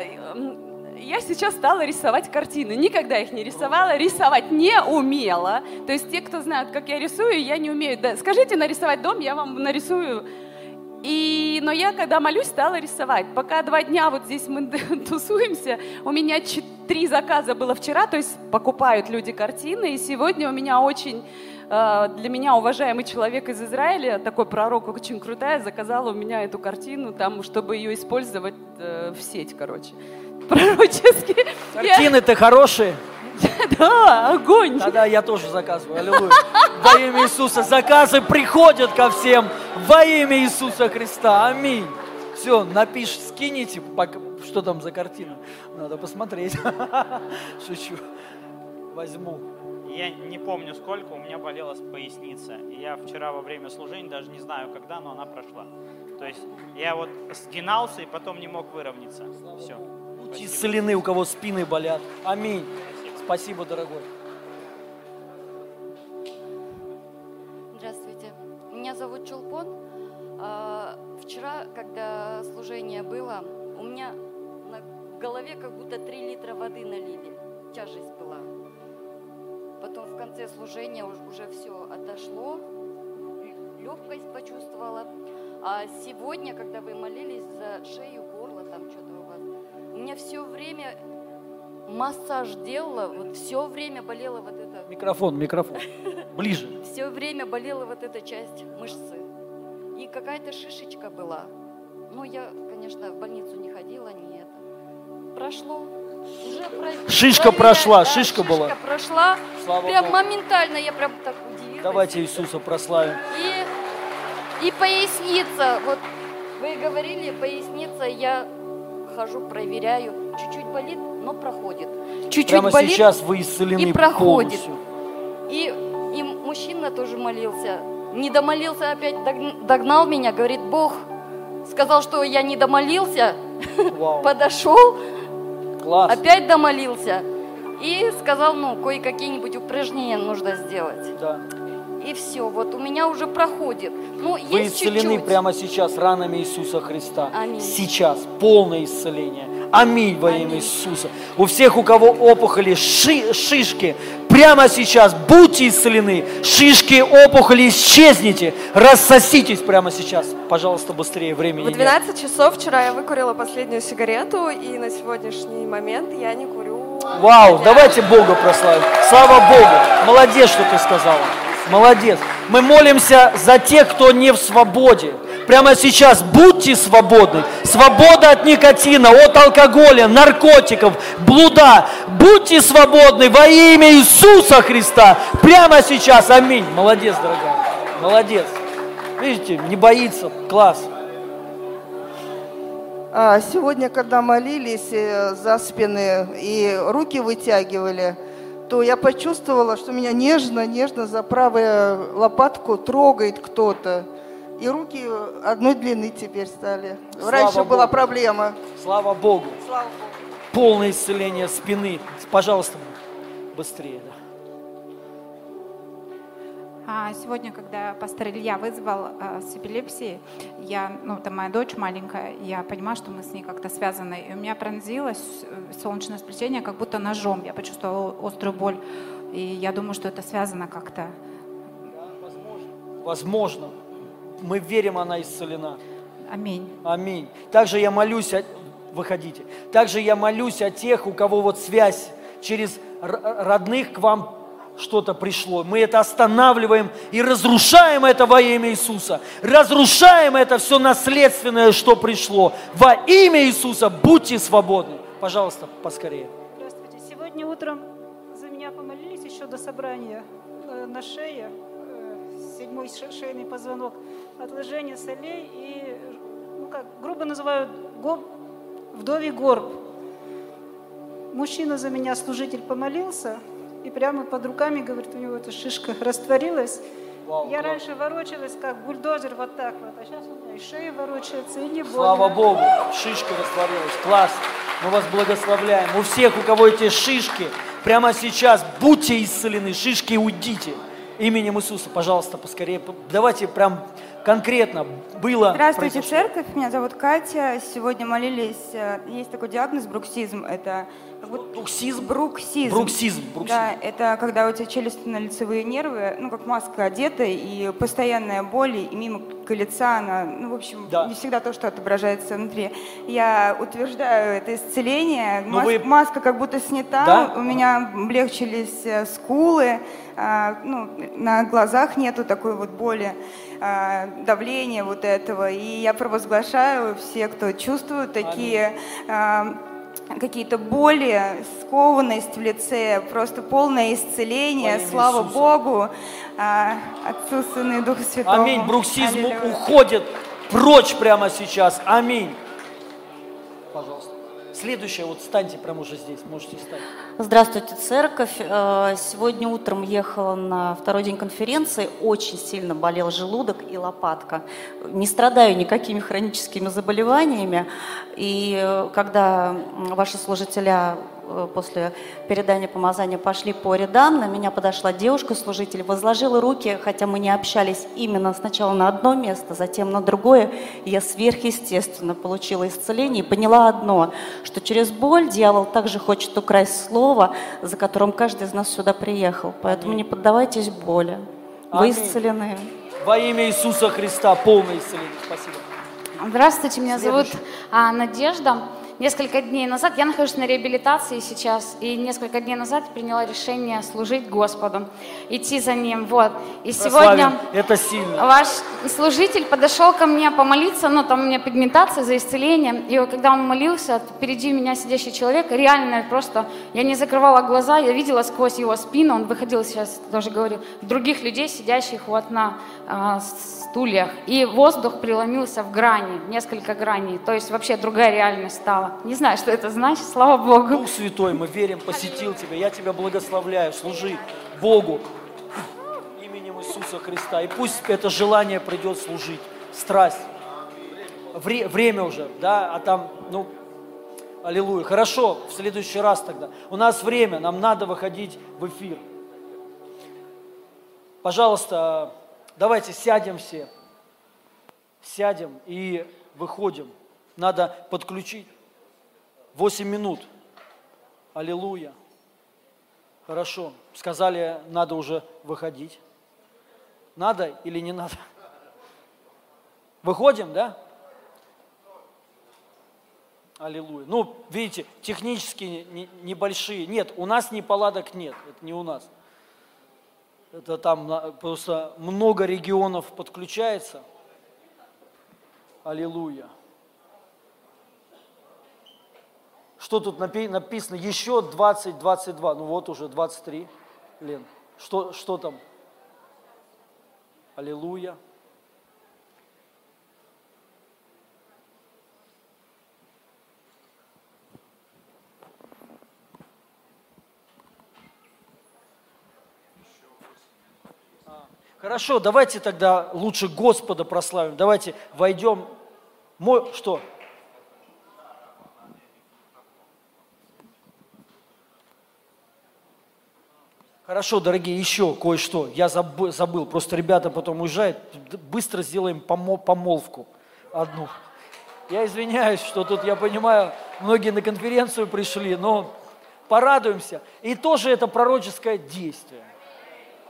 Я сейчас стала рисовать картины. Никогда их не рисовала, рисовать не умела. То есть те, кто знают, как я рисую, я не умею. Да, скажите нарисовать дом, я вам нарисую. И, но я, когда молюсь, стала рисовать. Пока два дня вот здесь мы [LAUGHS] тусуемся, у меня три заказа было вчера, то есть покупают люди картины. И сегодня у меня очень э, для меня уважаемый человек из Израиля, такой пророк очень крутая, заказала у меня эту картину, там, чтобы ее использовать э, в сеть, короче. [LAUGHS] Пророчески. Картины-то хорошие. [LAUGHS] Да, огонь. Тогда я тоже заказываю. Аллилуйя. Во имя Иисуса. Заказы приходят ко всем. Во имя Иисуса Христа. Аминь. Все, напиши, скините, что там за картина. Надо посмотреть. [LAUGHS] Шучу. Возьму. Я не помню сколько, у меня болела поясница. Я вчера во время служения, даже не знаю когда, но она прошла. То есть я вот сгинался и потом не мог выровняться. Все. Будьте исцелены, у кого спины болят. Аминь. Спасибо, дорогой. Здравствуйте. Меня зовут Чулпон. А, Вчера, когда служение было, у меня на голове как будто 3 литра воды налили. Тяжесть была. Потом в конце служения уж- уже все отошло, легкость почувствовала. А сегодня, когда вы молились за шею, горло, там что-то у вас, у меня все время массаж делала, вот все время болела вот эта... Микрофон, микрофон. [LAUGHS] Ближе. Все время болела вот эта часть мышцы. И какая-то шишечка была. Ну, я, конечно, в больницу не ходила, не это. Прошло. Уже про- Шишка проверяю, прошла, да, шишка была. прошла. Слава прям Богу. моментально я прям так удивилась. Давайте Иисуса прославим. И, и поясница. Вот вы говорили, поясница, я хожу, проверяю. Чуть-чуть болит, но проходит. Чуть-чуть Прямо болит сейчас вы исцелены и проходит. полностью. И, и мужчина тоже молился. Не домолился, опять дог- догнал меня, говорит, Бог сказал, что я не домолился. [LAUGHS] Подошел, Класс. опять домолился. И сказал, ну, кое-какие-нибудь упражнения нужно сделать. Да. И все, вот у меня уже проходит. Ну, Вы есть исцелены чуть-чуть. прямо сейчас ранами Иисуса Христа. Аминь. Сейчас полное исцеление. Аминь во имя Иисуса. У всех, у кого опухоли, ши- шишки, прямо сейчас будьте исцелены. Шишки, опухоли, исчезните. Рассоситесь прямо сейчас. Пожалуйста, быстрее, времени В нет. 12 часов вчера я выкурила последнюю сигарету, и на сегодняшний момент я не курю. Вау, давайте Бога прославим. Слава Богу. Молодец, что ты сказала. Молодец. Мы молимся за тех, кто не в свободе. Прямо сейчас будьте свободны. Свобода от никотина, от алкоголя, наркотиков, блуда. Будьте свободны во имя Иисуса Христа. Прямо сейчас. Аминь. Молодец, дорогая. Молодец. Видите, не боится. Класс. А, Сегодня, когда молились э, за спины и руки вытягивали, то я почувствовала, что меня нежно-нежно за правую лопатку трогает кто-то. И руки одной длины теперь стали. Слава Раньше была Богу. проблема. Слава Богу. Слава Богу. Полное исцеление спины. Пожалуйста, быстрее. Да. А сегодня, когда пастор Илья вызвал а, с эпилепсией, я, ну, это моя дочь маленькая, я понимаю, что мы с ней как-то связаны. И у меня пронзилось э, солнечное сплетение, как будто ножом. Я почувствовала острую боль. И я думаю, что это связано как-то. Возможно. Мы верим, она исцелена. Аминь. Аминь. Также я молюсь, о... выходите. Также я молюсь о тех, у кого вот связь через родных к вам что-то пришло. Мы это останавливаем и разрушаем это во имя Иисуса. Разрушаем это все наследственное, что пришло. Во имя Иисуса будьте свободны. Пожалуйста, поскорее. Здравствуйте. Сегодня утром за меня помолились еще до собрания э, на шее, э, седьмой ше- шейный позвонок, отложение солей и, ну как, грубо называют, гоб- вдовий горб. Мужчина за меня, служитель, помолился, и прямо под руками, говорит, у него эта шишка растворилась. Я раньше ворочалась, как бульдозер, вот так вот, а сейчас у меня и шея ворочается, и не больно. Слава Богу, шишка растворилась. Класс. Мы вас благословляем. У всех, у кого эти шишки, прямо сейчас будьте исцелены. Шишки уйдите. Именем Иисуса, пожалуйста, поскорее. Давайте прям конкретно было. Здравствуйте, произошло. церковь. Меня зовут Катя. Сегодня молились. э, Есть такой диагноз бруксизм. Это будто- бруксизм. Бруксизм. Бруксизм, бруксизм. Да, это когда у тебя челюстно-лицевые нервы, ну как маска одета и постоянная боль и мимика лица, она, ну в общем, не всегда то, что отображается внутри. Я утверждаю это исцеление. Мас- вы- Маска как будто снята. Да? У меня облегчились э, скулы, а, ну на глазах нету такой вот боли а, давления вот этого. И я провозглашаю все, кто чувствует такие а, какие-то боли, скованность в лице, просто полное исцеление. Во Слава Иисуса. Богу, а, Отцу, Сыну и Духу Святому. Аминь. Бруксизм Аллилуйя. уходит прочь прямо сейчас. Аминь. Пожалуйста. Следующее, вот встаньте прямо уже здесь, можете встать. Здравствуйте, церковь. Э, Сегодня утром ехала на второй день конференции. Очень сильно болел желудок и лопатка. Не страдаю никакими хроническими заболеваниями. И э, когда ваши служителя э, после передания помазания пошли по рядам. На меня подошла девушка-служитель, возложила руки, хотя мы не общались именно сначала на одно место, затем на другое. И я сверхъестественно получила исцеление и поняла одно, что через боль дьявол также хочет украсть слово, за которым каждый из нас сюда приехал. Поэтому не поддавайтесь боли. Вы Аминь. исцелены. Во имя Иисуса Христа полное исцеление. Спасибо. Здравствуйте, меня зовут Следующий. а, Надежда. Несколько дней назад, я нахожусь на реабилитации сейчас, и несколько дней назад приняла решение служить Господу, идти за Ним. Вот. И Прославим. сегодня Это сильно. ваш служитель подошел ко мне помолиться, ну, там у меня пигментация за исцеление, и когда он молился, впереди меня сидящий человек, реально просто, я не закрывала глаза, я видела сквозь его спину, он выходил сейчас, тоже говорю, других людей, сидящих вот на а, стульях, и воздух преломился в грани, несколько граней, то есть вообще другая реальность стала. Не знаю, что это значит, слава Богу. Дух Святой, мы верим, посетил тебя. Я тебя благословляю. Служи Богу именем Иисуса Христа. И пусть это желание придет служить. Страсть. Вре- время уже, да, а там, ну, аллилуйя. Хорошо, в следующий раз тогда. У нас время, нам надо выходить в эфир. Пожалуйста, давайте сядем все. Сядем и выходим. Надо подключить. 8 минут. Аллилуйя. Хорошо. Сказали, надо уже выходить. Надо или не надо? Выходим, да? Аллилуйя. Ну, видите, технически не- небольшие. Нет, у нас неполадок нет. Это не у нас. Это там просто много регионов подключается. Аллилуйя. Что тут напи- написано? Еще 20, 22. Ну вот уже 23. Лен, что, что там? Аллилуйя. Хорошо, давайте тогда лучше Господа прославим. Давайте войдем. Мо- Что? Хорошо, дорогие, еще кое-что. Я забы- забыл, просто ребята потом уезжают. Быстро сделаем помо- помолвку одну. Я извиняюсь, что тут, я понимаю, многие на конференцию пришли, но порадуемся. И тоже это пророческое действие.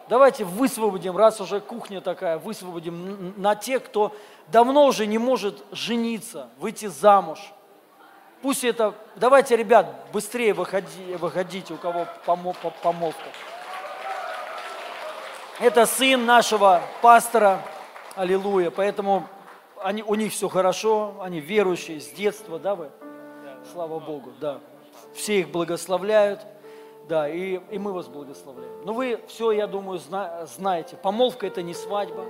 Давайте высвободим, раз уже кухня такая, высвободим на тех, кто давно уже не может жениться, выйти замуж. Пусть это... Давайте, ребят, быстрее выходи, выходите, у кого помо- по- помолвка. Это сын нашего пастора, аллилуйя, поэтому они, у них все хорошо, они верующие с детства, да вы? Слава Богу, да. Все их благословляют, да, и, и мы вас благословляем. Но вы все, я думаю, зна- знаете. Помолвка – это не свадьба.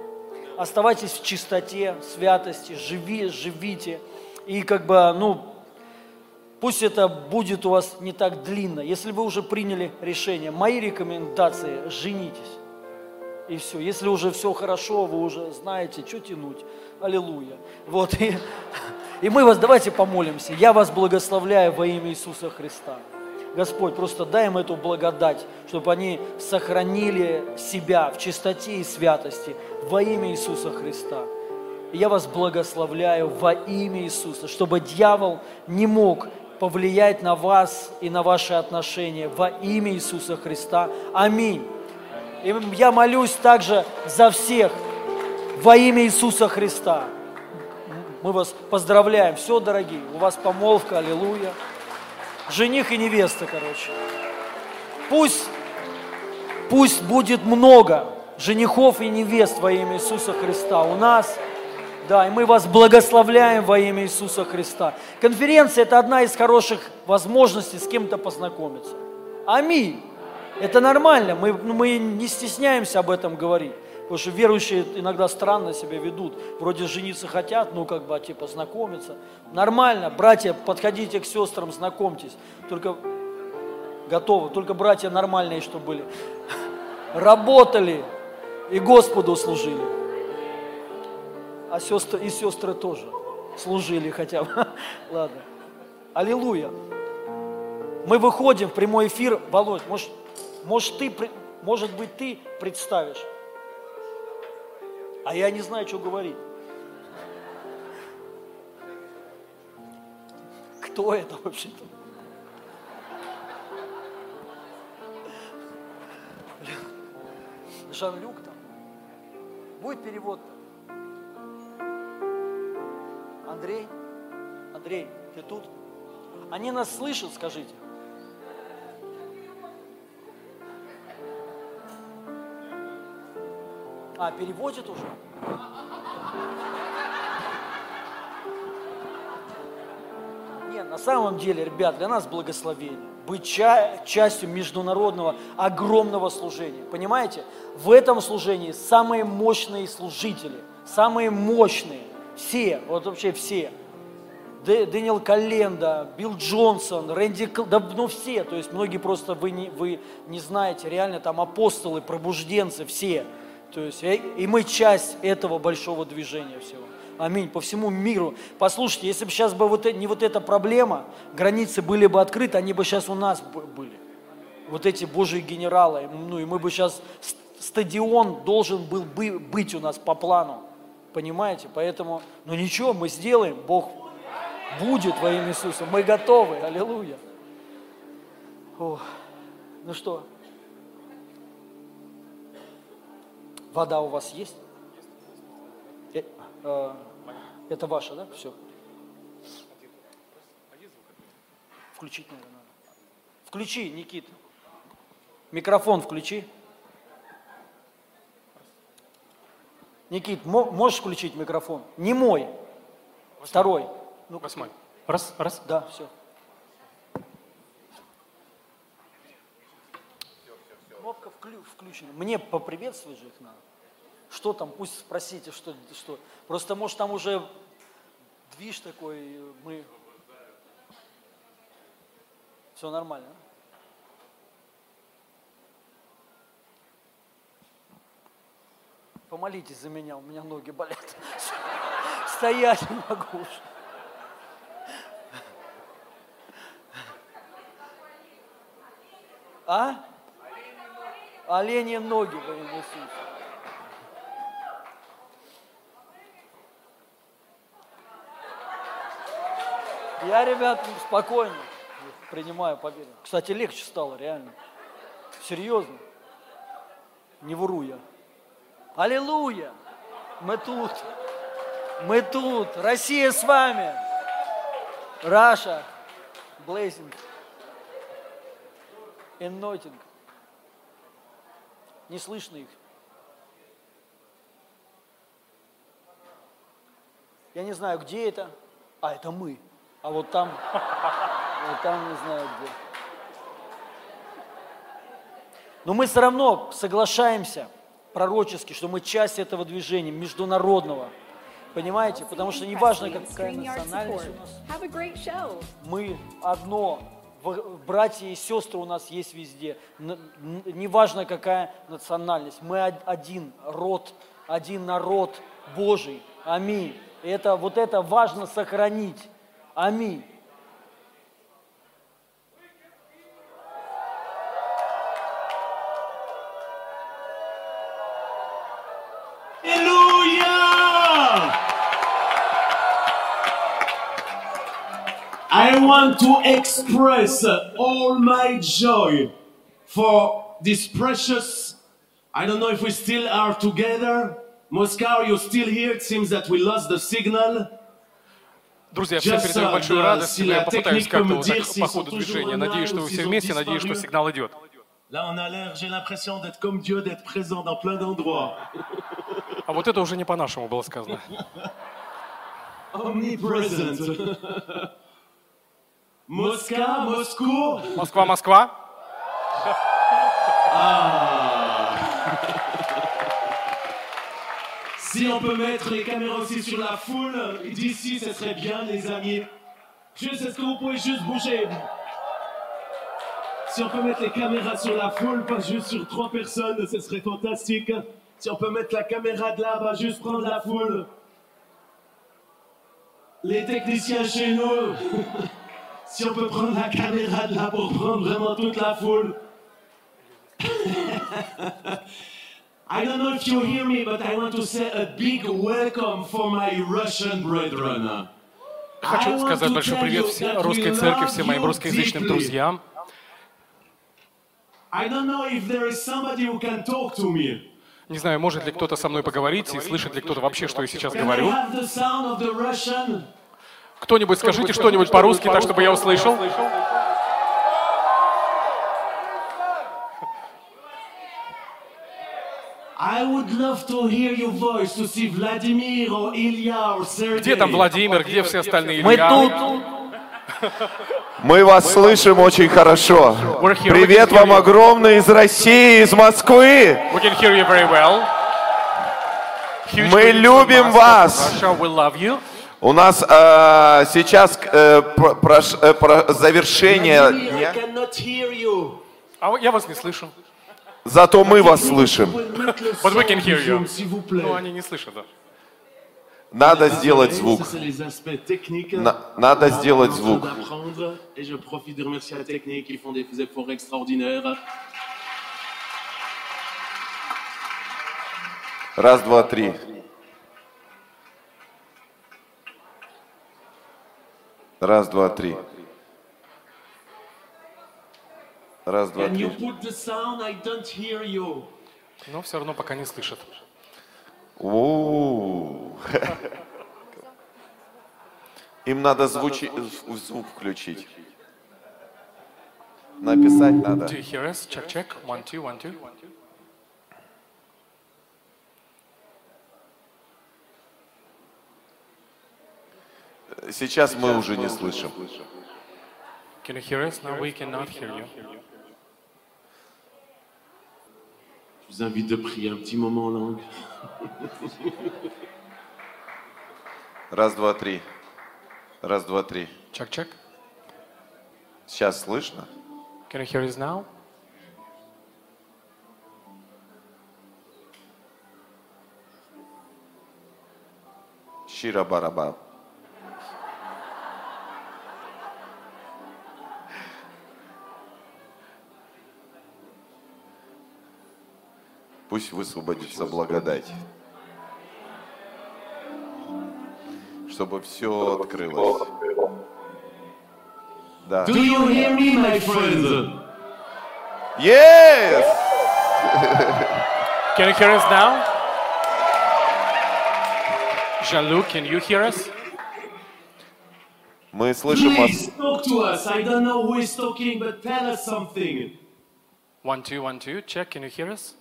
Оставайтесь в чистоте, святости, живи, живите. И как бы, ну, пусть это будет у вас не так длинно. Если вы уже приняли решение, мои рекомендации – женитесь. И все. Если уже все хорошо, вы уже знаете, что тянуть. Аллилуйя. Вот. И, и мы вас, давайте помолимся. Я вас благословляю во имя Иисуса Христа. Господь, просто дай им эту благодать, чтобы они сохранили себя в чистоте и святости во имя Иисуса Христа. И я вас благословляю во имя Иисуса, чтобы дьявол не мог повлиять на вас и на ваши отношения во имя Иисуса Христа. Аминь. И я молюсь также за всех во имя Иисуса Христа. Мы вас поздравляем. Все, дорогие, у вас помолвка, аллилуйя. Жених и невеста, короче. Пусть, пусть будет много женихов и невест во имя Иисуса Христа у нас. Да, и мы вас благословляем во имя Иисуса Христа. Конференция – это одна из хороших возможностей с кем-то познакомиться. Аминь. Это нормально, мы, ну, мы не стесняемся об этом говорить. Потому что верующие иногда странно себя ведут. Вроде жениться хотят, ну как бы, типа, знакомиться. Нормально, братья, подходите к сестрам, знакомьтесь. Только готовы, только братья нормальные, что были. Работали и Господу служили. А сестры, и сестры тоже служили хотя бы. [LAUGHS] Ладно. Аллилуйя. Мы выходим в прямой эфир. Володь, может, может, ты, может быть, ты представишь? А я не знаю, что говорить. Кто это вообще-то? Жан-Люк там. Будет перевод? Андрей? Андрей, ты тут? Они нас слышат, скажите. А, переводит уже? Нет, на самом деле, ребят, для нас благословение. Быть ча- частью международного огромного служения. Понимаете? В этом служении самые мощные служители. Самые мощные. Все, вот вообще все. Дэ- Дэниел Календа, Билл Джонсон, Рэнди, Кл- да ну все, то есть многие просто вы не, вы не знаете, реально там апостолы, пробужденцы, все. То есть и, и мы часть этого большого движения всего. Аминь. По всему миру. Послушайте, если бы сейчас бы вот, э- не вот эта проблема, границы были бы открыты, они бы сейчас у нас были. Вот эти божьи генералы. Ну и мы бы сейчас, ст- стадион должен был бы быть у нас по плану. Понимаете? Поэтому, ну ничего, мы сделаем. Бог будет во имя Иисуса. Мы готовы. Аллилуйя. Ох. Ну что? Вода у вас есть? Э, э, Это ваша, да? Все. Включить, наверное, надо. Включи, Никит. Микрофон включи. Никит, мо- можешь включить микрофон? Не мой. Второй. Ну, Восьмой. Раз, раз. Да, все. Кнопка вклю- включена. Мне поприветствовать же их надо. Что там, пусть спросите, что, что. Просто, может, там уже движ такой, мы... Все нормально? Помолитесь за меня, у меня ноги болят. [LAUGHS] Стоять не могу. А? Оленьи ноги во имя Иисуса. Я, ребят, спокойно принимаю победу. Кстати, легче стало, реально. Серьезно. Не вру я. Аллилуйя! Мы тут. Мы тут. Россия с вами. Раша. Blessing. Anointing. Не слышно их. Я не знаю, где это. А, это мы. А вот там, вот там не знаю где. Но мы все равно соглашаемся пророчески, что мы часть этого движения международного. Понимаете? Потому что неважно, какая национальность у нас. Мы одно. Братья и сестры у нас есть везде. Неважно, какая национальность. Мы од- один род, один народ Божий. Аминь. И Это, вот это важно сохранить. Amém. I want to express all my joy for this precious. I don't know if we still are together. Moscow, you're still here. It seems that we lost the signal. Друзья, всем передаю uh, большую радость. Я попытаюсь как-то вот так по ходу движения. Надеюсь, что вы все вместе, надеюсь, что сигнал идет. Là, on a l'air, j'ai l'impression d'être comme Dieu, d'être présent dans plein d'endroits. А вот это уже не по-нашему было сказано. Omnipresent. Mosca, Moscou. Москва, Москва. Si on peut mettre les caméras aussi sur la foule, d'ici, ce serait bien, les amis. Juste, est-ce que vous pouvez juste bouger Si on peut mettre les caméras sur la foule, pas juste sur trois personnes, ce serait fantastique. Si on peut mettre la caméra de là, bah juste prendre la foule. Les techniciens chez nous, [LAUGHS] Si on peut prendre la caméra de là pour prendre vraiment toute la foule. [LAUGHS] I don't know if you hear me, but I want to say a big welcome for my Russian brethren. Хочу сказать большой привет всей русской церкви, всем моим русскоязычным друзьям. Не знаю, может ли кто-то со мной поговорить и слышит ли кто-то вообще, что я сейчас говорю. Кто-нибудь скажите что-нибудь по-русски, так чтобы я услышал. Где там Владимир, где все остальные? Мы Илья? тут. Мы вас слышим очень хорошо. Привет We can hear вам you. огромный из России, из Москвы. We can hear you very well. Huge Мы любим вас. У нас э, сейчас э, про- прош- э, про- завершение. А я вас не слышу. Зато мы вас слышим. But we can hear you. Ну, они не слышат, да. Надо сделать звук. На- надо сделать звук. Раз, два, три. Раз, два, три. Раз, два, три. sound? Но все равно пока не слышат. У. Им надо звучи... звук включить. Написать надо. Do you hear us? Check, check. One, two, one, two. Сейчас мы уже не слышим. Can you hear us? No, we cannot hear you. Vous invite de prier un petit moment en langue. Раз, два, три. Раз, два, три. Check, check. Сейчас слышно? Can you hear us now? Щира бараба. Пусть высвободится благодать. Чтобы все открылось. Да. Do you hear me, my friends? Yes! Can you hear us now? Jean-Luc, can you hear us? Мы слышим Please вас. talk to us. I don't know who is talking, but tell us something. One, two, one, two. Check. Can you hear us?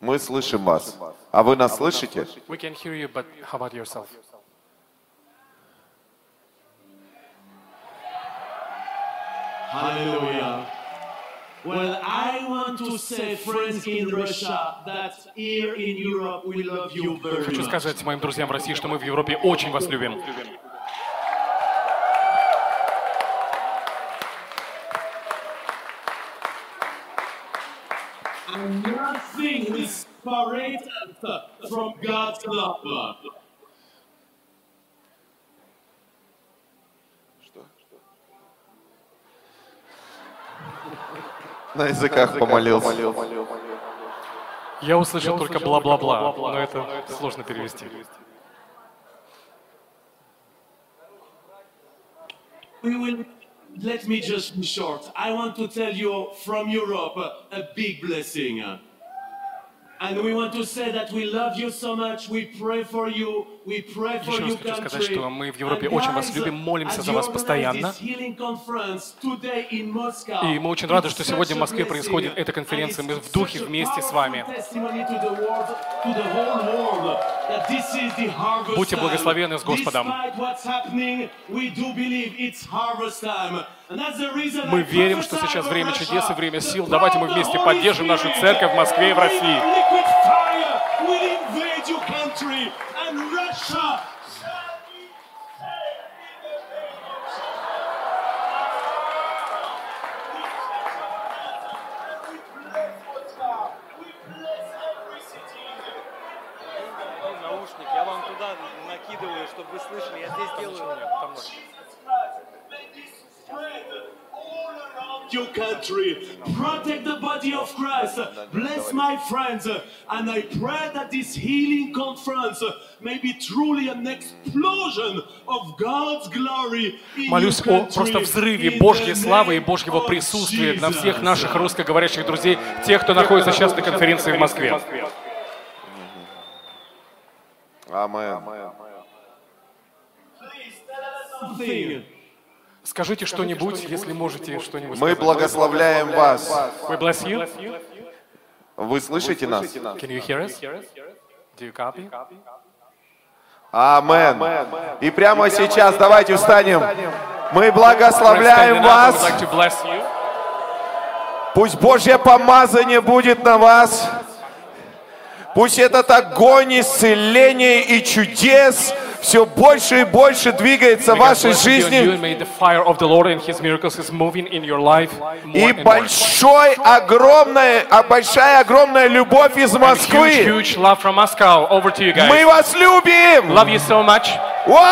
Мы слышим вас. А вы нас слышите? We can hear you, but how about yourself? Hallelujah. Well, I want to say, friends in Russia, that here in Europe we love you very Хочу much. сказать моим друзьям в России, что мы в Европе очень вас любим. Is separated from God's love. На языках помолился. Я услышал только бла-бла-бла, но это сложно перевести. We will. Let me just be short. I want to tell you from Europe a big blessing. Еще раз хочу сказать, что мы в Европе очень вас любим, молимся за вас постоянно. И мы очень рады, что сегодня в Москве происходит эта конференция. Мы в духе вместе с вами. Будьте time. благословенны с Господом. Мы верим, что сейчас время чудес и время сил. Давайте мы вместе поддержим нашу церковь в Москве и в России. Country. Protect the body of Christ. Bless my friends. And I pray that this healing conference may be truly an explosion of God's glory Молюсь о просто взрыве Божьей славы и Божьего присутствия на всех наших русскоговорящих друзей, тех, кто находится сейчас на конференции в Москве. Амен. Скажите что-нибудь, если можете что-нибудь Мы благословляем вас. We bless you. Вы слышите нас? Can you hear us? Do you copy? Амен. И прямо сейчас давайте встанем. Мы благословляем вас. Пусть Божье помазание будет на вас. Пусть этот огонь исцеления и чудес все больше и больше двигается в вашей жизни. И большой, огромная, а большая, огромная любовь из huge, Москвы. huge love from Moscow. Over to you guys. Мы вас любим! Love you so much. Вау!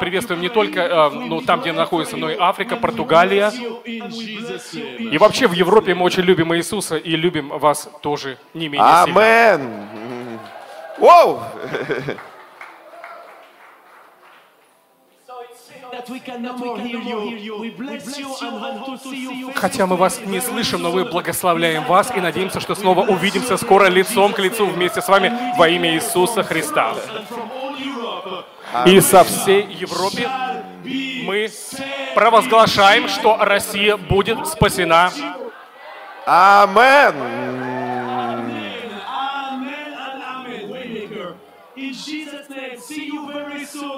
Приветствуем не только э, ну, там, где находится, но и Африка, Португалия. И вообще в Европе мы очень любим Иисуса и любим вас тоже не менее. Амен. Воу! Хотя мы вас не слышим, но мы благословляем вас и надеемся, что снова увидимся скоро лицом к лицу вместе с вами во имя Иисуса Христа. И со всей Европы мы провозглашаем, что Россия будет спасена. Амен.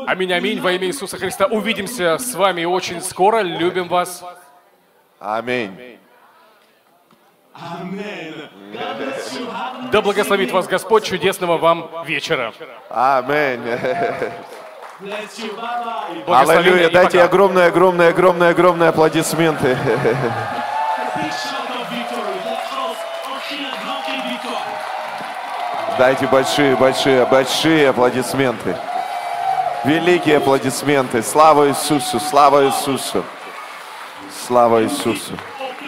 Аминь, аминь, во имя Иисуса Христа. Увидимся с вами очень скоро. Любим вас. Аминь. Да благословит вас Господь. Чудесного вам вечера. Аминь. [LAUGHS] Аллилуйя. Дайте огромные, огромные, огромные, огромные аплодисменты. Дайте большие, большие, большие аплодисменты. Великие аплодисменты. Слава Иисусу, слава Иисусу. Слава Иисусу.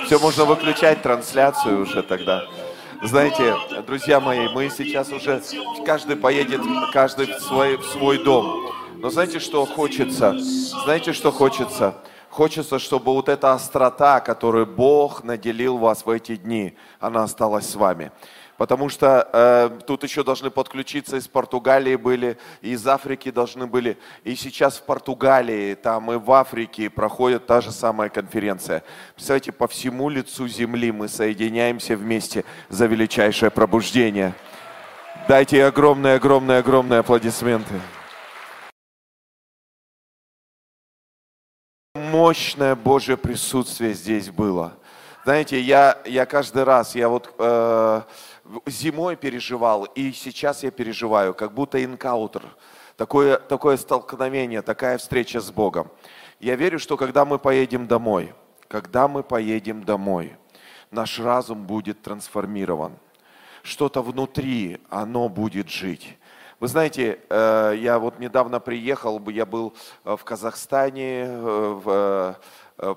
Все, можно выключать трансляцию уже тогда. Знаете, друзья мои, мы сейчас уже, каждый поедет, каждый в свой, в свой дом. Но знаете, что хочется? Знаете, что хочется? Хочется, чтобы вот эта острота, которую Бог наделил вас в эти дни, она осталась с вами. Потому что э, тут еще должны подключиться из Португалии были, из Африки должны были. И сейчас в Португалии, там и в Африке проходит та же самая конференция. Представляете, по всему лицу земли мы соединяемся вместе за величайшее пробуждение. Дайте огромные, огромные, огромные аплодисменты. Мощное Божье присутствие здесь было. Знаете, я, я каждый раз, я вот э, зимой переживал, и сейчас я переживаю, как будто инкаутер, такое, такое столкновение, такая встреча с Богом. Я верю, что когда мы поедем домой, когда мы поедем домой, наш разум будет трансформирован. Что-то внутри, оно будет жить. Вы знаете, э, я вот недавно приехал, я был э, в Казахстане, э, в,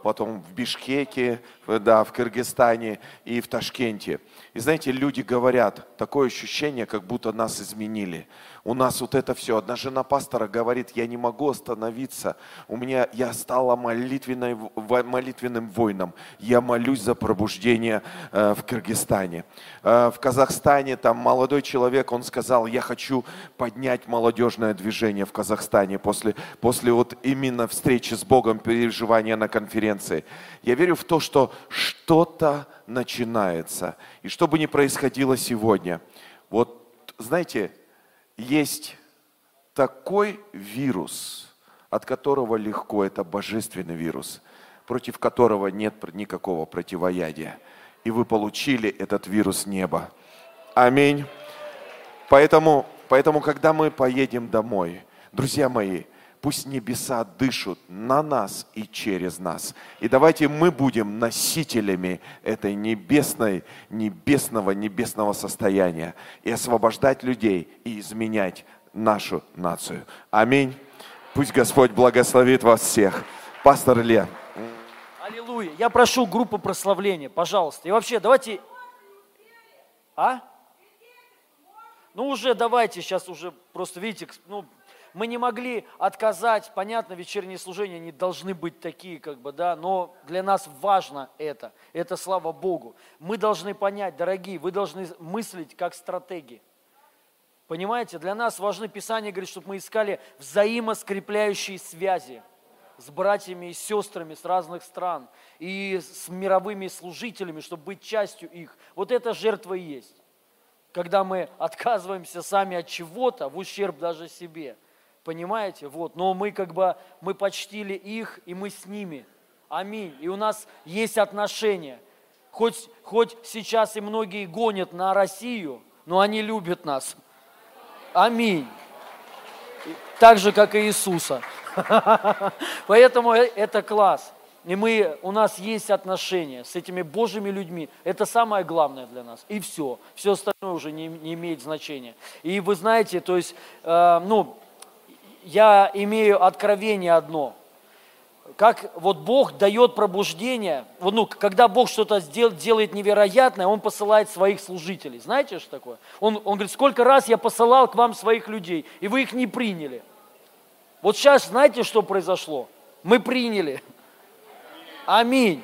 потом в Бишкеке, да, в Кыргызстане и в Ташкенте. И знаете, люди говорят, такое ощущение, как будто нас изменили. У нас вот это все. Одна жена пастора говорит, я не могу остановиться. У меня, я стала молитвенной, молитвенным воином. Я молюсь за пробуждение э, в Кыргызстане. Э, в Казахстане там молодой человек, он сказал, я хочу поднять молодежное движение в Казахстане после, после вот именно встречи с Богом, переживания на конференции. Я верю в то, что что-то начинается. И что бы ни происходило сегодня, вот знаете, есть такой вирус, от которого легко, это божественный вирус, против которого нет никакого противоядия. И вы получили этот вирус неба. Аминь. Поэтому, поэтому, когда мы поедем домой, друзья мои, Пусть небеса дышат на нас и через нас. И давайте мы будем носителями этой небесной, небесного, небесного состояния и освобождать людей и изменять нашу нацию. Аминь. Пусть Господь благословит вас всех. Пастор Илья. Аллилуйя. Я прошу группу прославления, пожалуйста. И вообще, давайте... А? Ну уже давайте сейчас уже просто, видите, ну, мы не могли отказать, понятно, вечерние служения не должны быть такие, как бы, да, но для нас важно это, это слава Богу. Мы должны понять, дорогие, вы должны мыслить как стратеги. Понимаете, для нас важны Писание, говорит, чтобы мы искали взаимоскрепляющие связи с братьями и сестрами с разных стран и с мировыми служителями, чтобы быть частью их. Вот это жертва и есть. Когда мы отказываемся сами от чего-то в ущерб даже себе – Понимаете? Вот. Но мы как бы, мы почтили их, и мы с ними. Аминь. И у нас есть отношения. Хоть, хоть сейчас и многие гонят на Россию, но они любят нас. Аминь. Так же, как и Иисуса. [LAUGHS] Поэтому э, это класс. И мы, у нас есть отношения с этими Божьими людьми. Это самое главное для нас. И все. Все остальное уже не, не имеет значения. И вы знаете, то есть, э, ну, я имею откровение одно. Как вот Бог дает пробуждение, вот, ну, когда Бог что-то делает невероятное, Он посылает своих служителей. Знаете, что такое? Он, он говорит, сколько раз я посылал к вам своих людей, и вы их не приняли. Вот сейчас знаете, что произошло? Мы приняли. Аминь.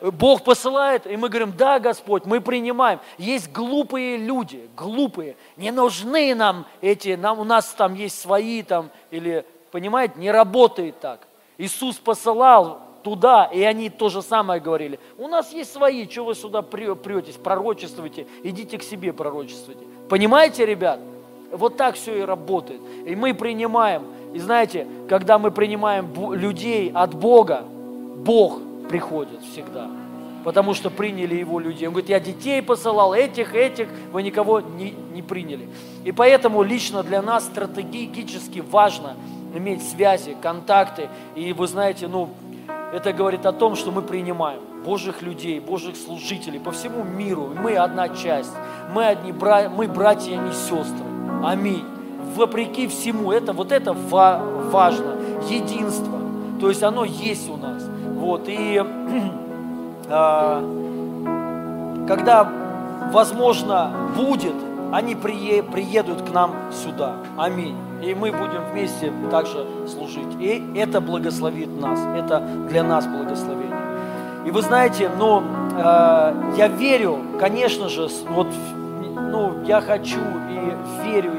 Бог посылает, и мы говорим, да, Господь, мы принимаем. Есть глупые люди, глупые, не нужны нам эти, нам, у нас там есть свои там, или, понимаете, не работает так. Иисус посылал туда, и они то же самое говорили. У нас есть свои, что вы сюда претесь, пророчествуйте, идите к себе пророчествуйте. Понимаете, ребят? Вот так все и работает. И мы принимаем. И знаете, когда мы принимаем людей от Бога, Бог приходит всегда. Потому что приняли его людей. Он говорит, я детей посылал, этих, этих, вы никого не, не приняли. И поэтому лично для нас стратегически важно иметь связи, контакты. И вы знаете, ну, это говорит о том, что мы принимаем Божьих людей, Божьих служителей по всему миру. Мы одна часть. Мы, одни, бра... мы братья и сестры. Аминь. Вопреки всему, это, вот это важно. Единство. То есть оно есть у нас. Вот, и э, [CLEARS THROAT] когда, возможно, будет, они прие, приедут к нам сюда. Аминь. И мы будем вместе также служить. И это благословит нас. Это для нас благословение. И вы знаете, ну, э, я верю, конечно же, вот, ну, я хочу и верю,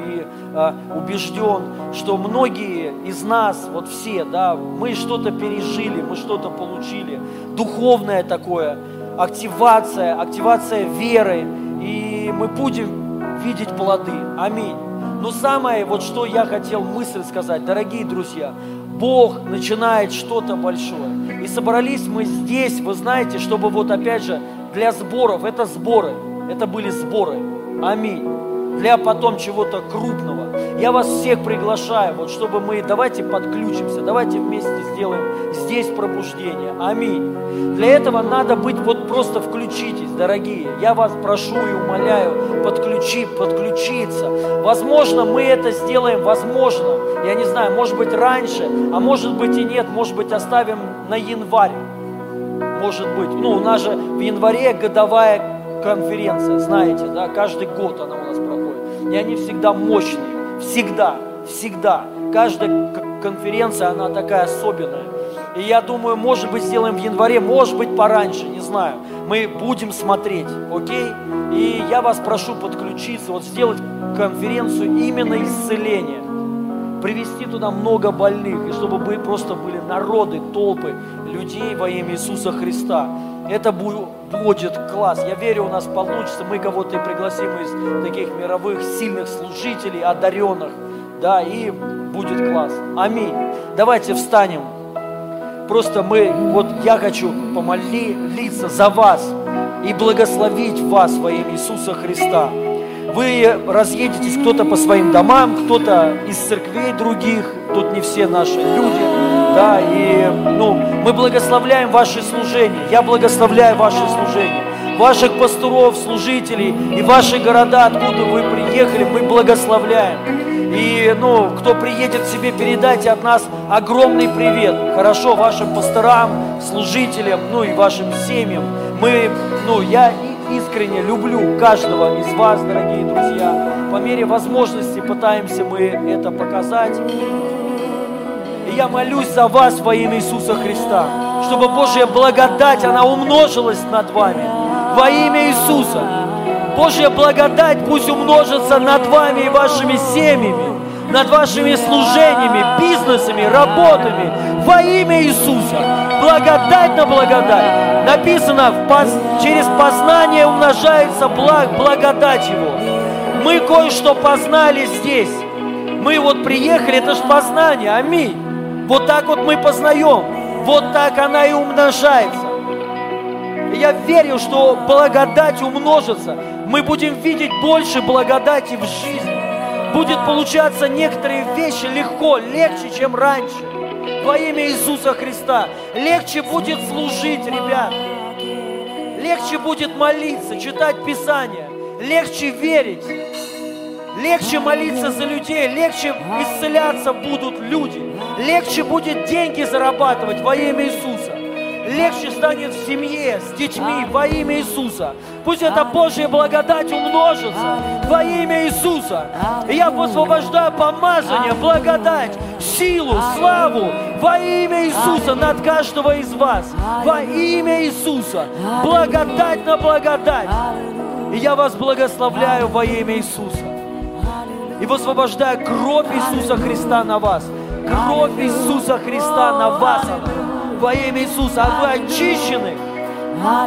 убежден, что многие из нас, вот все, да, мы что-то пережили, мы что-то получили, духовное такое, активация, активация веры, и мы будем видеть плоды. Аминь. Но самое, вот что я хотел мысль сказать, дорогие друзья, Бог начинает что-то большое. И собрались мы здесь, вы знаете, чтобы вот опять же для сборов, это сборы, это были сборы. Аминь для потом чего-то крупного. Я вас всех приглашаю, вот чтобы мы, давайте подключимся, давайте вместе сделаем здесь пробуждение. Аминь. Для этого надо быть, вот просто включитесь, дорогие. Я вас прошу и умоляю, подключи, подключиться. Возможно, мы это сделаем, возможно, я не знаю, может быть раньше, а может быть и нет, может быть оставим на январь. Может быть, ну у нас же в январе годовая конференция, знаете, да, каждый год она у нас и они всегда мощные, всегда, всегда. Каждая конференция, она такая особенная. И я думаю, может быть, сделаем в январе, может быть, пораньше, не знаю. Мы будем смотреть, окей? И я вас прошу подключиться, вот сделать конференцию именно исцеления. Привести туда много больных, и чтобы просто были народы, толпы людей во имя Иисуса Христа. Это будет класс. Я верю, у нас получится. Мы кого-то и пригласим из таких мировых сильных служителей, одаренных. Да, и будет класс. Аминь. Давайте встанем. Просто мы, вот я хочу помолиться за вас и благословить вас во имя Иисуса Христа. Вы разъедетесь кто-то по своим домам, кто-то из церквей других, тут не все наши люди, да, и, ну, мы благословляем ваши служения, я благословляю ваши служения, ваших пасторов, служителей и ваши города, откуда вы приехали, мы благословляем. И, ну, кто приедет себе, передайте от нас огромный привет. Хорошо, вашим пасторам, служителям, ну и вашим семьям. Мы, ну, я искренне люблю каждого из вас, дорогие друзья. По мере возможности пытаемся мы это показать. Я молюсь за вас во имя Иисуса Христа, чтобы Божья благодать, она умножилась над вами. Во имя Иисуса. Божья благодать пусть умножится над вами и вашими семьями, над вашими служениями, бизнесами, работами. Во имя Иисуса. Благодать на благодать. Написано, через познание умножается благ, благодать Его. Мы кое-что познали здесь. Мы вот приехали, это же познание, аминь. Вот так вот мы познаем. Вот так она и умножается. Я верю, что благодать умножится. Мы будем видеть больше благодати в жизни. Будет получаться некоторые вещи легко, легче, чем раньше. Во имя Иисуса Христа. Легче будет служить, ребят. Легче будет молиться, читать Писание. Легче верить. Легче молиться за людей, легче исцеляться будут люди. Легче будет деньги зарабатывать во имя Иисуса легче станет в семье, с детьми во имя Иисуса. Пусть эта Божья благодать умножится во имя Иисуса. И я высвобождаю помазание, благодать, силу, славу во имя Иисуса над каждого из вас. Во имя Иисуса. Благодать на благодать. И я вас благословляю во имя Иисуса. И высвобождаю кровь Иисуса Христа на вас. Кровь Иисуса Христа на вас во имя Иисуса. А вы очищены,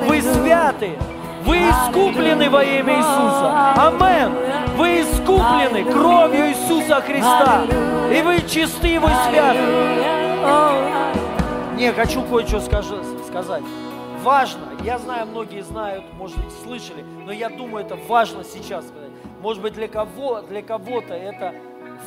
вы святы, вы искуплены во имя Иисуса. Амен. Вы искуплены кровью Иисуса Христа. И вы чисты, вы святы. Не, хочу кое-что сказать. Важно, я знаю, многие знают, может быть, слышали, но я думаю, это важно сейчас сказать. Может быть, для кого, для кого-то это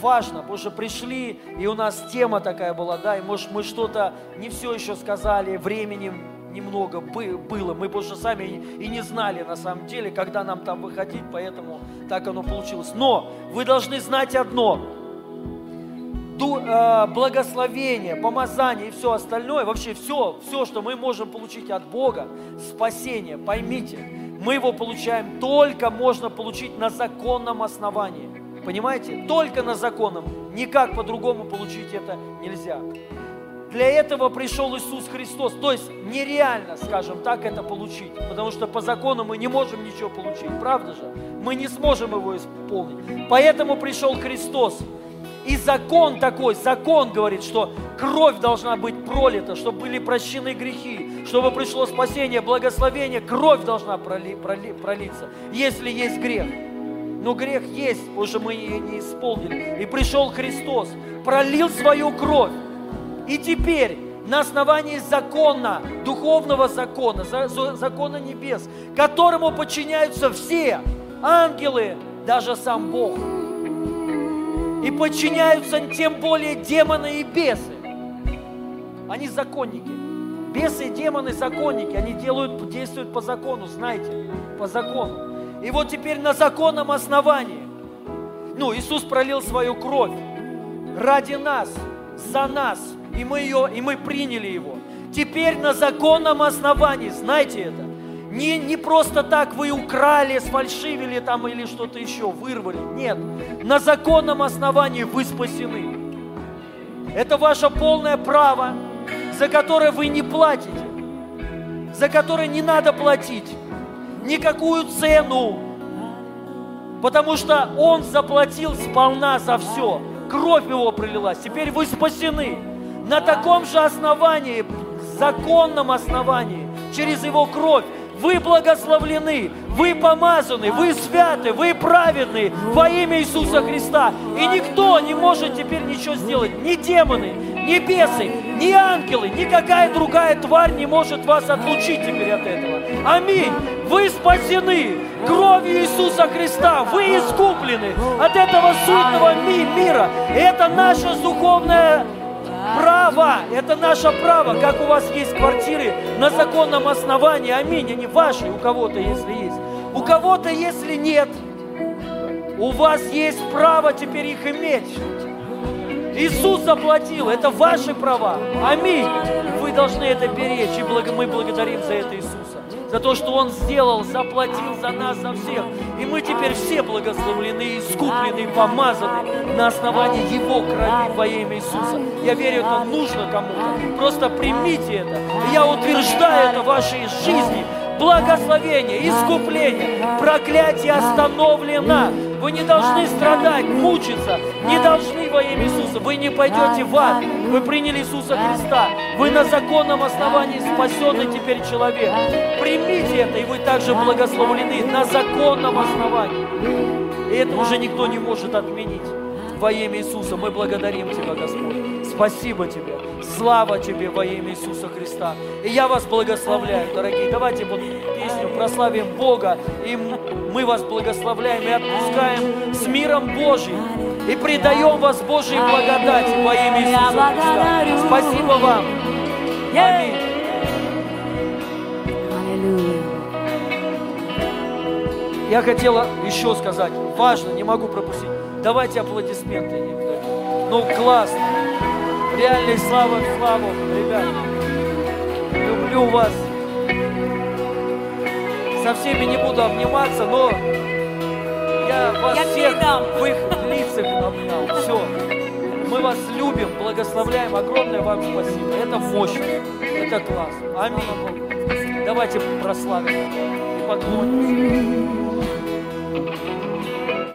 важно, потому что пришли, и у нас тема такая была, да, и может мы что-то не все еще сказали, времени немного было, мы больше сами и не знали на самом деле, когда нам там выходить, поэтому так оно получилось. Но вы должны знать одно, э, благословение, помазание и все остальное, вообще все, все, что мы можем получить от Бога, спасение, поймите, мы его получаем только можно получить на законном основании. Понимаете? Только на законном. Никак по-другому получить это нельзя. Для этого пришел Иисус Христос. То есть нереально, скажем так, это получить. Потому что по закону мы не можем ничего получить. Правда же? Мы не сможем его исполнить. Поэтому пришел Христос. И закон такой, закон говорит, что кровь должна быть пролита, чтобы были прощены грехи, чтобы пришло спасение, благословение, кровь должна проли, проли, пролиться, если есть грех. Но грех есть, потому мы ее не исполнили. И пришел Христос, пролил свою кровь. И теперь на основании закона, духовного закона, закона небес, которому подчиняются все ангелы, даже сам Бог. И подчиняются тем более демоны и бесы. Они законники. Бесы и демоны законники. Они делают, действуют по закону, знаете, по закону. И вот теперь на законном основании, ну, Иисус пролил свою кровь ради нас, за нас, и мы ее, и мы приняли его. Теперь на законном основании, знаете это, не, не просто так вы украли, сфальшивили там или что-то еще, вырвали. Нет, на законном основании вы спасены. Это ваше полное право, за которое вы не платите, за которое не надо платить никакую цену, потому что Он заплатил сполна за все. Кровь Его пролилась. Теперь вы спасены. На таком же основании, законном основании, через Его кровь, вы благословлены, вы помазаны, вы святы, вы праведны во имя Иисуса Христа. И никто не может теперь ничего сделать. Ни демоны, ни бесы, ни ангелы, никакая другая тварь не может вас отлучить теперь от этого. Аминь. Вы спасены кровью Иисуса Христа. Вы искуплены от этого суетного ми- мира. Это наше духовное право. Это наше право. Как у вас есть квартиры на законном основании. Аминь. Они ваши, у кого-то, если есть. У кого-то, если нет. У вас есть право теперь их иметь. Иисус заплатил, это ваши права. Аминь. Вы должны это беречь, и мы благодарим за это Иисуса. За то, что Он сделал, заплатил за нас, за всех. И мы теперь все благословлены, искуплены, помазаны на основании Его крови во имя Иисуса. Я верю, это нужно кому-то. Просто примите это. И я утверждаю это в вашей жизни. Благословение, искупление, проклятие остановлено. Вы не должны страдать, мучиться, не должны во имя Иисуса. Вы не пойдете в ад. Вы приняли Иисуса Христа. Вы на законном основании спасенный теперь человек. Примите это, и вы также благословлены на законном основании. И это уже никто не может отменить. Во имя Иисуса мы благодарим Тебя, Господь. Спасибо Тебе. Слава Тебе во имя Иисуса Христа. И я вас благословляю, дорогие. Давайте вот песню прославим Бога. И мы вас благословляем и отпускаем с миром Божьим. И предаем вас Божьей благодати во имя Иисуса Христа. Спасибо вам. Аминь. Я хотела еще сказать, важно, не могу пропустить. Давайте аплодисменты. Ну, классно. Реальной слава в славу, ребят. Люблю вас. Со всеми не буду обниматься, но я вас всех в их лицах обнял. Все. Мы вас любим, благословляем. Огромное вам спасибо. Это мощно. Это классно. Аминь. Давайте прославим и поклонимся.